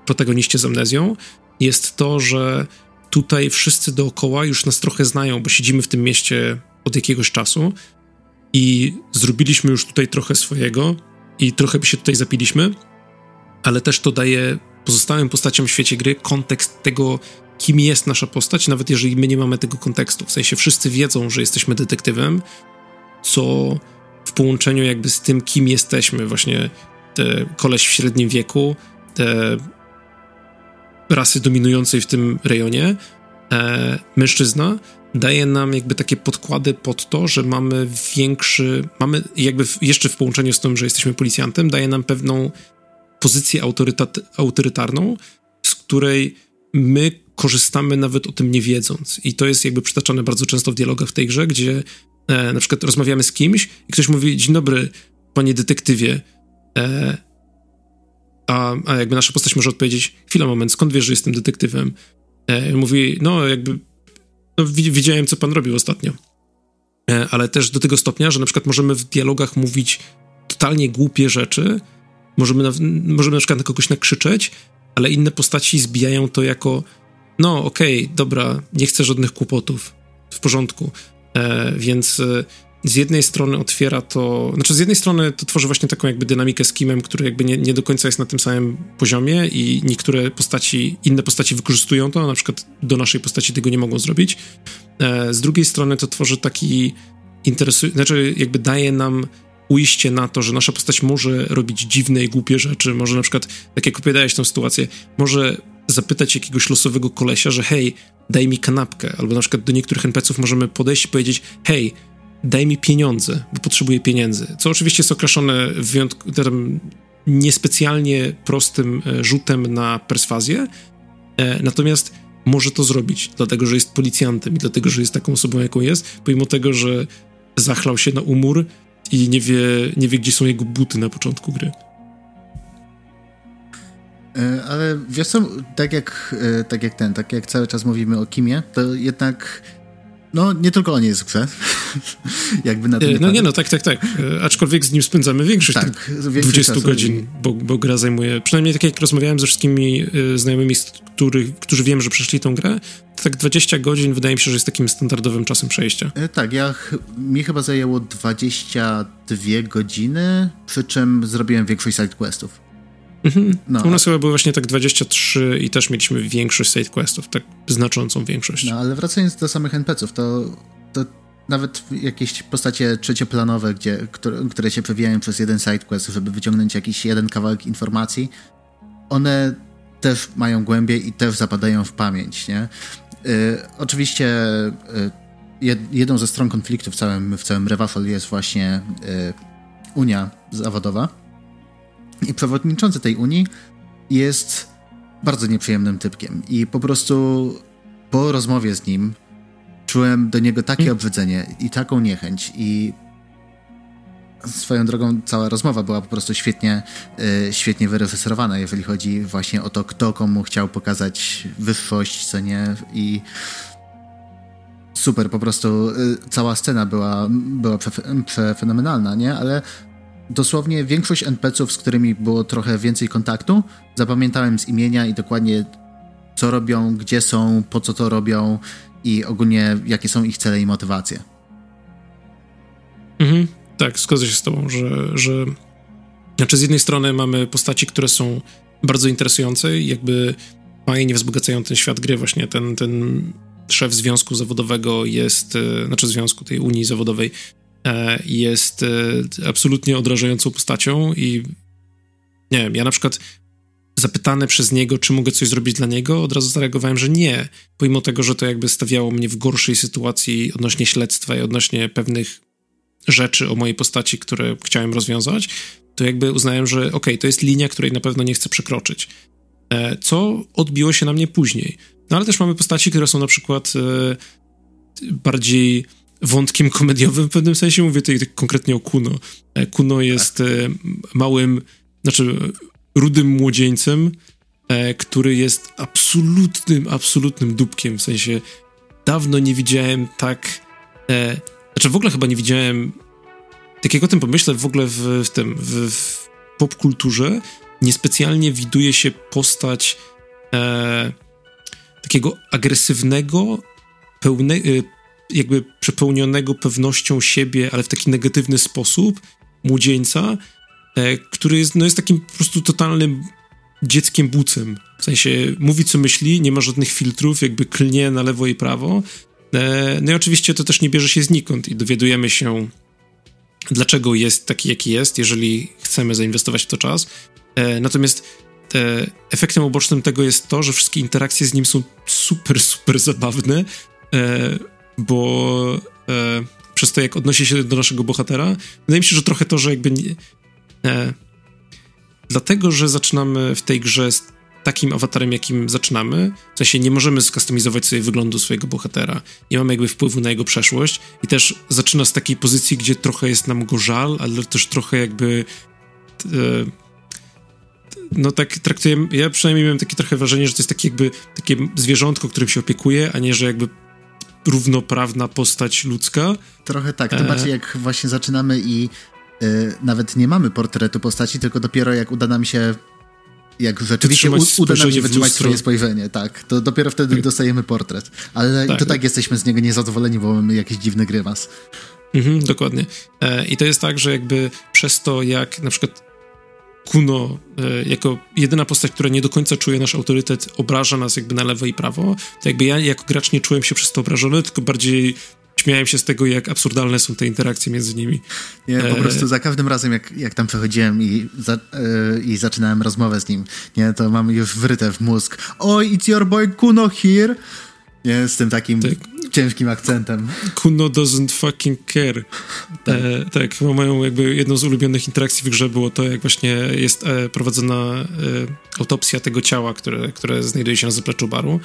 S2: protagoniście z amnezją, jest to, że tutaj wszyscy dookoła już nas trochę znają, bo siedzimy w tym mieście od jakiegoś czasu i zrobiliśmy już tutaj trochę swojego i trochę by się tutaj zapiliśmy, ale też to daje pozostałym postaciom w świecie gry kontekst tego, kim jest nasza postać, nawet jeżeli my nie mamy tego kontekstu. W sensie wszyscy wiedzą, że jesteśmy detektywem, co w połączeniu jakby z tym, kim jesteśmy, właśnie te koleś w średnim wieku, te rasy dominującej w tym rejonie, e, mężczyzna, daje nam jakby takie podkłady pod to, że mamy większy, mamy jakby jeszcze w połączeniu z tym, że jesteśmy policjantem, daje nam pewną pozycję autorytarną, z której my korzystamy nawet o tym nie wiedząc. I to jest jakby przytaczane bardzo często w dialogach w tej grze, gdzie e, na przykład rozmawiamy z kimś i ktoś mówi, dzień dobry, panie detektywie, e, a, a jakby nasza postać może odpowiedzieć, chwila, moment, skąd wiesz, że jestem detektywem? E, mówi, no jakby, no, widziałem, co pan robił ostatnio. E, ale też do tego stopnia, że na przykład możemy w dialogach mówić totalnie głupie rzeczy, możemy na, możemy na przykład na kogoś nakrzyczeć, ale inne postaci zbijają to jako no okej, okay, dobra, nie chcę żadnych kłopotów, w porządku. E, więc e, z jednej strony otwiera to, znaczy z jednej strony to tworzy właśnie taką jakby dynamikę z Kimem, który jakby nie, nie do końca jest na tym samym poziomie i niektóre postaci, inne postaci wykorzystują to, na przykład do naszej postaci tego nie mogą zrobić. E, z drugiej strony to tworzy taki interesujący, znaczy jakby daje nam ujście na to, że nasza postać może robić dziwne i głupie rzeczy, może na przykład, tak jak opowiadałeś tę sytuację, może zapytać jakiegoś losowego kolesia, że hej, daj mi kanapkę, albo na przykład do niektórych NPC-ów możemy podejść i powiedzieć, hej, daj mi pieniądze, bo potrzebuję pieniędzy. Co oczywiście jest okraszone wyjątk- niespecjalnie prostym e, rzutem na perswazję, e, natomiast może to zrobić, dlatego że jest policjantem i dlatego, że jest taką osobą, jaką jest, pomimo tego, że zachlał się na umór i nie wie, nie wie gdzie są jego buty na początku gry.
S1: E, ale wiesz co, tak jak, tak jak ten, tak jak cały czas mówimy o Kimie, to jednak no, nie tylko on jest w grze. Jakby na tym
S2: e, No nie, no tak, tak, tak. E, aczkolwiek z nim spędzamy większość tak, tych 20 czasu. godzin, bo, bo gra zajmuje, przynajmniej tak jak rozmawiałem ze wszystkimi y, znajomymi, których, którzy wiem, że przeszli tą grę, to tak 20 godzin wydaje mi się, że jest takim standardowym czasem przejścia.
S1: Tak, ja, mi chyba zajęło 22 godziny, przy czym zrobiłem większość sidequestów.
S2: Mhm. No, U nas chyba były właśnie tak 23 i też mieliśmy większość side questów, tak znaczącą większość.
S1: No ale wracając do samych NPC-ów, to, to nawet jakieś postacie trzecioplanowe, gdzie, które, które się przewijają przez jeden side quest, żeby wyciągnąć jakiś jeden kawałek informacji, one też mają głębię i też zapadają w pamięć, nie? Y, oczywiście y, jedną ze stron konfliktu w całym, w całym Revafol jest właśnie y, Unia Zawodowa, i przewodniczący tej Unii jest bardzo nieprzyjemnym typkiem. I po prostu po rozmowie z nim czułem do niego takie hmm. obrzydzenie i taką niechęć. I swoją drogą cała rozmowa była po prostu świetnie, y, świetnie wyreżyserowana, jeżeli chodzi właśnie o to, kto komu chciał pokazać wyższość, co nie. I super, po prostu y, cała scena była, była przefenomenalna, nie? Ale dosłownie większość NPC-ów, z którymi było trochę więcej kontaktu, zapamiętałem z imienia i dokładnie co robią, gdzie są, po co to robią i ogólnie jakie są ich cele i motywacje.
S2: Mhm, tak, zgodzę się z tobą, że, że znaczy z jednej strony mamy postaci, które są bardzo interesujące i jakby fajnie wzbogacają ten świat gry, właśnie ten, ten szef związku zawodowego jest, e, znaczy związku tej unii zawodowej jest e, absolutnie odrażającą postacią i nie wiem, ja na przykład zapytany przez niego, czy mogę coś zrobić dla niego, od razu zareagowałem, że nie, pomimo tego, że to jakby stawiało mnie w gorszej sytuacji odnośnie śledztwa i odnośnie pewnych rzeczy o mojej postaci, które chciałem rozwiązać, to jakby uznałem, że okej, okay, to jest linia, której na pewno nie chcę przekroczyć. E, co odbiło się na mnie później. No ale też mamy postaci, które są na przykład bardziej wątkiem komediowym w pewnym sensie. Mówię tutaj konkretnie o Kuno. E, Kuno jest tak. E, małym, znaczy rudym młodzieńcem, e, który jest absolutnym, absolutnym dupkiem. W sensie dawno nie widziałem tak. Znaczy w ogóle chyba nie widziałem. Tak jak o tym pomyślę, w ogóle w, w tym, w, w popkulturze niespecjalnie widuje się postać e, takiego agresywnego, pełne, jakby przepełnionego pewnością siebie, ale w taki negatywny sposób, młodzieńca, e, który jest, no jest takim po prostu totalnym dzieckiem bucem. W sensie mówi, co myśli, nie ma żadnych filtrów, jakby klnie na lewo i prawo. E, no i oczywiście to też nie bierze się znikąd i dowiadujemy się, dlaczego jest taki, jaki jest, jeżeli chcemy zainwestować w to czas. E, natomiast efektem ubocznym tego jest to, że wszystkie interakcje z nim są super, super zabawne bo e, przez to, jak odnosi się do naszego bohatera, wydaje mi się, że trochę to, że jakby. Nie, e, dlatego, że zaczynamy w tej grze z takim awatarem, jakim zaczynamy, w sensie nie możemy skustomizować sobie wyglądu swojego bohatera, nie mamy jakby wpływu na jego przeszłość i też zaczyna z takiej pozycji, gdzie trochę jest nam go żal, ale też trochę jakby e, no tak traktuję, ja przynajmniej miałem takie trochę wrażenie, że to jest takie jakby takie zwierzątko, którym się opiekuje, a nie, że jakby równoprawna postać ludzka.
S1: Trochę tak, tym e... bardziej jak właśnie zaczynamy i y, nawet nie mamy portretu postaci, tylko dopiero jak uda nam się jak rzeczywiście u, uda nam się wytrzymać swoje spojrzenie, tak, to dopiero wtedy tak. dostajemy portret. Ale tak. to tak jesteśmy z niego niezadowoleni, bo mamy jakiś dziwny grymas.
S2: Mhm, dokładnie. E, I to jest tak, że jakby przez to, jak na przykład Kuno, e, jako jedyna postać, która nie do końca czuje nasz autorytet, obraża nas jakby na lewo i prawo, to jakby ja jako gracz nie czułem się przez to obrażony, tylko bardziej śmiałem się z tego, jak absurdalne są te interakcje między nimi.
S1: Nie, po e... prostu za każdym razem, jak, jak tam przechodziłem i, za, e, i zaczynałem rozmowę z nim, nie, to mam już wryte w mózg. Oj, it's your boy Kuno here! Nie, z tym takim tak. ciężkim akcentem.
S2: Kuno doesn't fucking care. Tak. E, tak, moją jakby jedną z ulubionych interakcji w grze było to, jak właśnie jest e, prowadzona e, autopsja tego ciała, które, które znajduje się na zapleczu baru.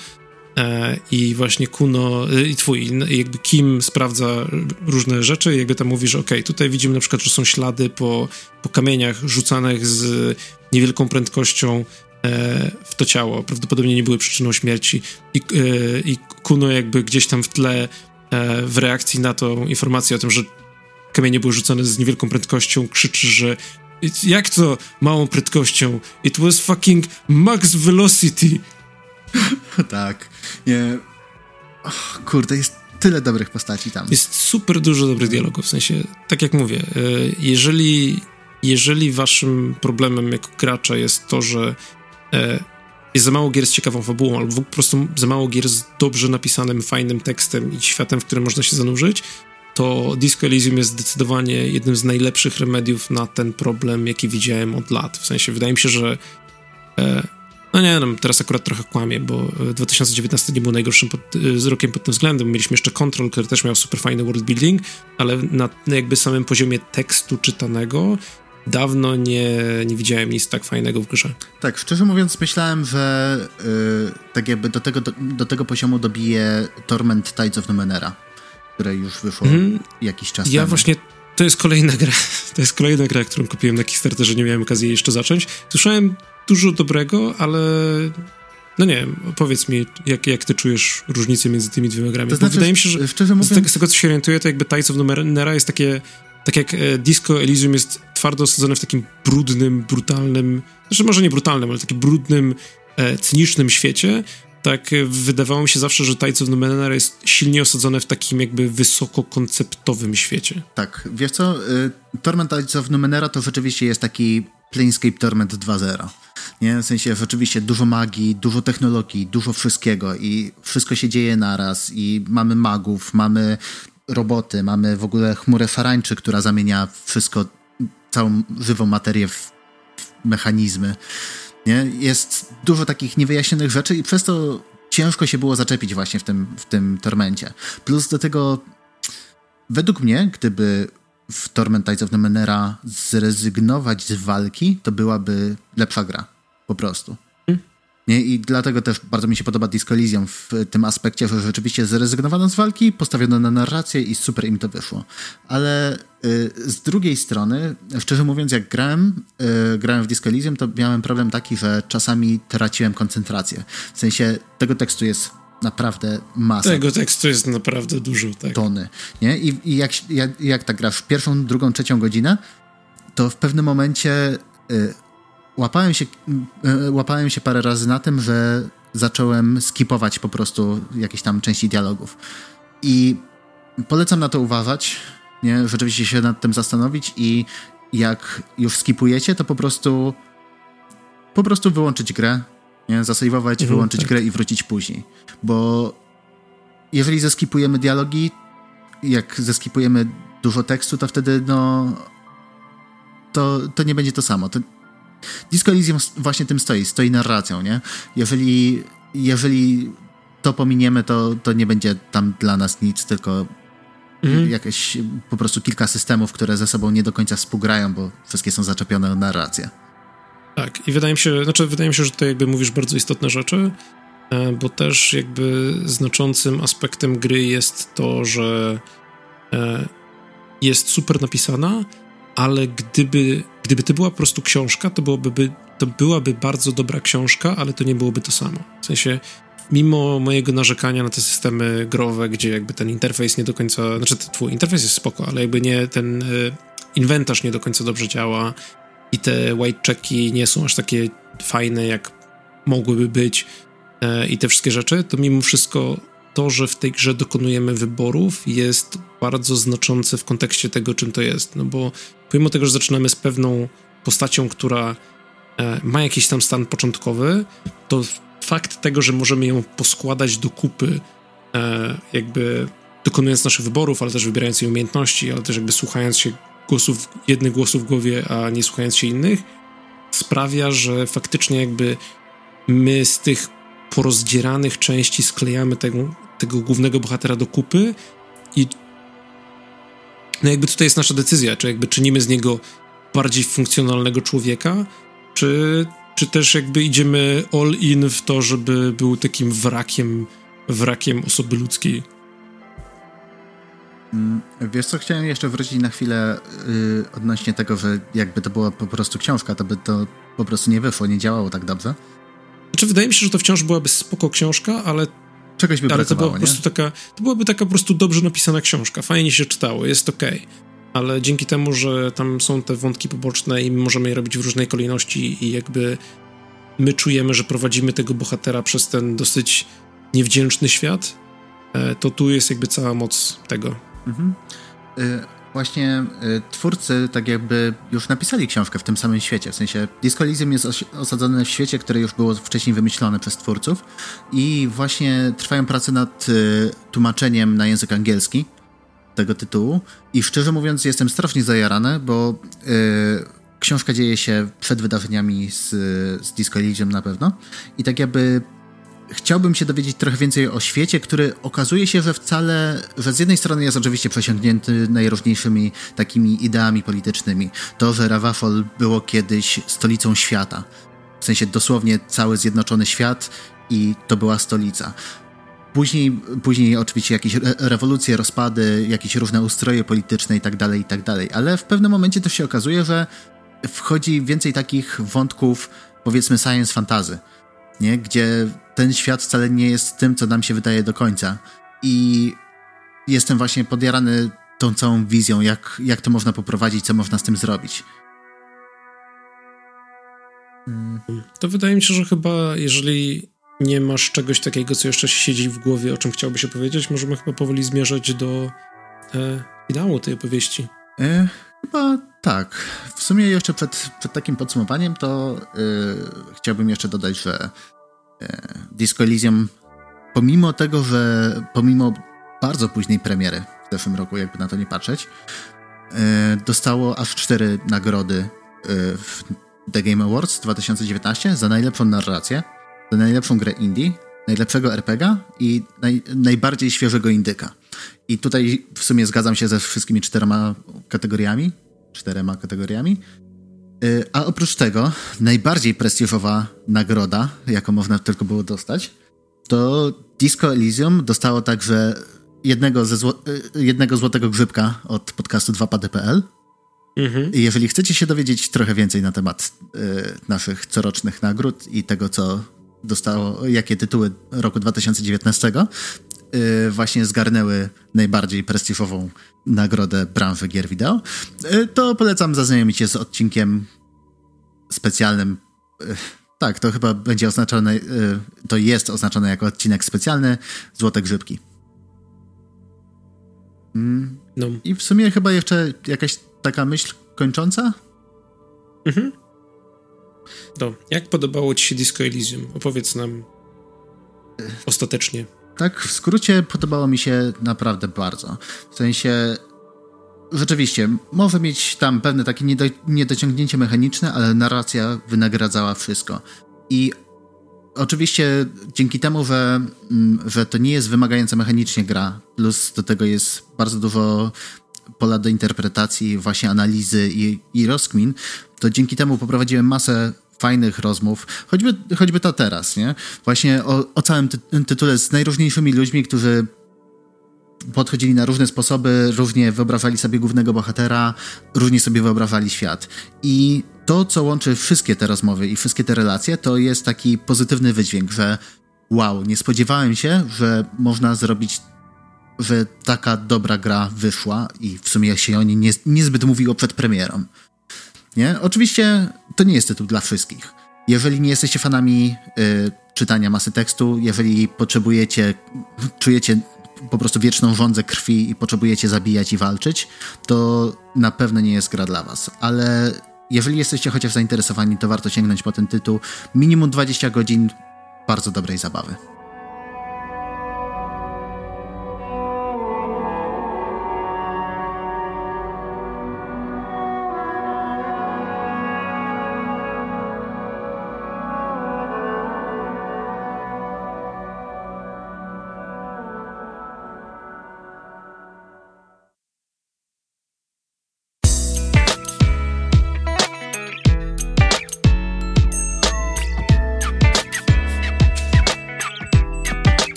S2: E, I właśnie Kuno e, i twój, jakby Kim sprawdza różne rzeczy, jakby tam mówi, że okej, okay, tutaj widzimy na przykład, że są ślady po, po kamieniach rzucanych z niewielką prędkością w to ciało. Prawdopodobnie nie były przyczyną śmierci. I, e, i Kuno jakby gdzieś tam w tle e, w reakcji na tą informację o tym, że kamienie były rzucone z niewielką prędkością, krzyczy, że jak to małą prędkością? It was fucking max velocity.
S1: tak. Nie. Oh, kurde, jest tyle dobrych postaci tam.
S2: Jest super dużo dobrych dialogów, w sensie, tak jak mówię, jeżeli, jeżeli waszym problemem jako gracza jest to, że E, jest za mało gier z ciekawą fabułą, albo po prostu za mało gier z dobrze napisanym, fajnym tekstem i światem, w którym można się zanurzyć, to Disco Elysium jest zdecydowanie jednym z najlepszych remediów na ten problem, jaki widziałem od lat. W sensie, wydaje mi się, że e, no nie, no, teraz akurat trochę kłamie, bo 2019 nie był najgorszym pod, z rokiem pod tym względem. Mieliśmy jeszcze Control, który też miał super fajny world building, ale na jakby samym poziomie tekstu czytanego dawno nie, nie widziałem nic tak fajnego w grze.
S1: Tak, szczerze mówiąc myślałem, że yy, tak jakby do tego, do, do, tego poziomu dobije Torment Tides of Numenera, które już wyszło mm. jakiś czas
S2: ja
S1: temu.
S2: Ja właśnie, to jest kolejna gra, to jest kolejna gra, którą kupiłem na Kickstarterze, nie miałem okazji jeszcze zacząć. Słyszałem dużo dobrego, ale no nie wiem, powiedz mi, jak, jak ty czujesz różnicę między tymi dwiema grami? To znaczy, wydaje mi się, że mówiąc... z, tego, z tego, co się orientuję, to jakby Tides of Numenera jest takie tak jak e, Disco Elysium jest twardo osadzone w takim brudnym, brutalnym, znaczy może nie brutalnym, ale takim brudnym, e, cynicznym świecie, tak e, wydawało mi się zawsze, że Tides of Numenera jest silnie osadzone w takim jakby wysokokonceptowym świecie.
S1: Tak, wiesz co, Torment Tides of Numenera to rzeczywiście jest taki Planescape Torment 2.0. Nie? W sensie rzeczywiście dużo magii, dużo technologii, dużo wszystkiego i wszystko się dzieje naraz i mamy magów, mamy roboty, mamy w ogóle chmurę szarańczy, która zamienia wszystko, całą żywą materię w, w mechanizmy. Nie? Jest dużo takich niewyjaśnionych rzeczy i przez to ciężko się było zaczepić właśnie w tym, w tym tormencie. Plus do tego, według mnie, gdyby w Torment Tides of Numenera zrezygnować z walki, to byłaby lepsza gra. Po prostu. Nie? I dlatego też bardzo mi się podoba Disco Elysium w tym aspekcie, że rzeczywiście zrezygnowano z walki, postawiono na narrację i super im to wyszło. Ale y, z drugiej strony, szczerze mówiąc, jak grałem, y, grałem w Disco Elysium, to miałem problem taki, że czasami traciłem koncentrację. W sensie tego tekstu jest naprawdę masa.
S2: Tego tekstu jest naprawdę dużo, tak.
S1: Tony. Nie? I, i jak, jak, jak tak grasz pierwszą, drugą, trzecią godzinę, to w pewnym momencie y, łapałem się, e, łapałem się parę razy na tym, że zacząłem skipować po prostu jakieś tam części dialogów. I polecam na to uważać, nie? rzeczywiście się nad tym zastanowić i jak już skipujecie, to po prostu po prostu wyłączyć grę, nie? zasejwować, mhm, wyłączyć tak. grę i wrócić później. Bo jeżeli zeskipujemy dialogi, jak zeskipujemy dużo tekstu, to wtedy no to, to nie będzie to samo. To Disco Elysium właśnie tym stoi, stoi narracją, nie? Jeżeli, jeżeli to pominiemy, to, to nie będzie tam dla nas nic, tylko mhm. jakieś po prostu kilka systemów, które ze sobą nie do końca współgrają, bo wszystkie są zaczepione na narrację.
S2: Tak, i wydaje mi się, znaczy wydaje mi się, że tutaj jakby mówisz bardzo istotne rzeczy, e, bo też jakby znaczącym aspektem gry jest to, że e, jest super napisana, ale gdyby, gdyby to była po prostu książka, to byłoby, to to byłaby bardzo dobra książka, ale to nie byłoby to samo. W sensie, mimo mojego narzekania na te systemy growe, gdzie jakby ten interfejs nie do końca, znaczy twój interfejs jest spoko, ale jakby nie ten y, inwentarz nie do końca dobrze działa i te white checki nie są aż takie fajne, jak mogłyby być y, i te wszystkie rzeczy, to mimo wszystko to, że w tej grze dokonujemy wyborów jest bardzo znaczące w kontekście tego, czym to jest, no bo pomimo tego, że zaczynamy z pewną postacią, która e, ma jakiś tam stan początkowy, to fakt tego, że możemy ją poskładać do kupy, e, jakby dokonując naszych wyborów, ale też wybierając jej umiejętności, ale też jakby słuchając się głosów, jednych głosów w głowie, a nie słuchając się innych, sprawia, że faktycznie jakby my z tych porozdzieranych części sklejamy tego, tego głównego bohatera do kupy i no jakby tutaj jest nasza decyzja, czy jakby czynimy z niego bardziej funkcjonalnego człowieka, czy, czy też jakby idziemy all in w to, żeby był takim wrakiem, wrakiem osoby ludzkiej.
S1: Mm, wiesz co, chciałem jeszcze wrócić na chwilę yy, odnośnie tego, że jakby to była po prostu książka, to by to po prostu nie wyszło, nie działało tak dobrze.
S2: Znaczy, wydaje mi się, że to wciąż byłaby spoko książka, ale
S1: czegoś by
S2: Ale to była po prostu taka, to byłaby taka po prostu dobrze napisana książka, fajnie się czytało, jest okej. Okay. Ale dzięki temu, że tam są te wątki poboczne i możemy je robić w różnej kolejności i jakby my czujemy, że prowadzimy tego bohatera przez ten dosyć niewdzięczny świat, e, to tu jest jakby cała moc tego. Mhm.
S1: Y właśnie y, twórcy tak jakby już napisali książkę w tym samym świecie. W sensie Disco Elysium jest osadzone w świecie, które już było wcześniej wymyślone przez twórców i właśnie trwają prace nad y, tłumaczeniem na język angielski tego tytułu i szczerze mówiąc jestem strasznie zajarany, bo y, książka dzieje się przed wydarzeniami z, z Disco Elysium na pewno i tak jakby chciałbym się dowiedzieć trochę więcej o świecie, który okazuje się, że wcale, że z jednej strony jest oczywiście przesiągnięty najróżniejszymi takimi ideami politycznymi. To, że Ravafol było kiedyś stolicą świata. W sensie dosłownie cały zjednoczony świat i to była stolica. Później, później oczywiście jakieś rewolucje, rozpady, jakieś różne ustroje polityczne i tak dalej, i tak. Ale w pewnym momencie to się okazuje, że wchodzi więcej takich wątków, powiedzmy science fantasy nie? gdzie ten świat wcale nie jest tym, co nam się wydaje do końca. I jestem właśnie podjarany tą całą wizją, jak, jak to można poprowadzić, co można z tym zrobić.
S2: Hmm. To wydaje mi się, że chyba jeżeli nie masz czegoś takiego, co jeszcze siedzi w głowie, o czym chciałby się powiedzieć, możemy chyba powoli zmierzać do e, finału tej opowieści.
S1: E, chyba tak. W sumie jeszcze przed, przed takim podsumowaniem to yy, chciałbym jeszcze dodać, że Disco Elysium pomimo tego, że pomimo bardzo późnej premiery w zeszłym roku, jakby na to nie patrzeć, yy, dostało aż cztery nagrody yy, w The Game Awards 2019 za najlepszą narrację, za najlepszą grę indie, najlepszego RPGa i naj, najbardziej świeżego indyka. I tutaj w sumie zgadzam się ze wszystkimi czterema kategoriami, czterema kategoriami. Y, a oprócz tego, najbardziej prestiżowa nagroda, jaką można tylko było dostać, to Disco Elysium dostało także jednego, ze zło y, jednego złotego grzybka od podcastu 2pady.pl. Mhm. Jeżeli chcecie się dowiedzieć trochę więcej na temat y, naszych corocznych nagród i tego, co dostało, jakie tytuły roku 2019, Y, właśnie zgarnęły najbardziej prestiżową nagrodę branży gier wideo, y, to polecam zaznajomić się z odcinkiem specjalnym. Y, tak, to chyba będzie oznaczone, to jest oznaczone jako odcinek specjalny Złote Grzybki. Mm. No. I w sumie chyba jeszcze jakaś taka myśl kończąca? Mhm.
S2: To, jak podobało ci się Disco Elysium? Opowiedz nam ostatecznie.
S1: Tak, w skrócie podobało mi się naprawdę bardzo. W sensie, rzeczywiście, może mieć tam pewne takie niedo, niedociągnięcie mechaniczne, ale narracja wynagradzała wszystko. I oczywiście dzięki temu, że, mm, że to nie jest wymagająca mechanicznie gra, plus do tego jest bardzo dużo pola do interpretacji, właśnie analizy i, i rozkmin, to dzięki temu poprowadziłem masę fajnych rozmów, choćby, choćby to teraz, nie? Właśnie o, o całym ty tytule z najróżniejszymi ludźmi, którzy podchodzili na różne sposoby, różnie wyobrażali sobie głównego bohatera, różnie sobie wyobrażali świat. I to, co łączy wszystkie te rozmowy i wszystkie te relacje, to jest taki pozytywny wydźwięk, że wow, nie spodziewałem się, że można zrobić, że taka dobra gra wyszła i w sumie się o niej nie, niezbyt mówiło przed premierą. Nie? Oczywiście to nie jest tytuł dla wszystkich. Jeżeli nie jesteście fanami y, czytania masy tekstu, jeżeli potrzebujecie, czujecie po prostu wieczną żądzę krwi i potrzebujecie zabijać i walczyć, to na pewno nie jest gra dla was. Ale jeżeli jesteście chociaż zainteresowani, to warto sięgnąć po ten tytuł. Minimum 20 godzin bardzo dobrej zabawy.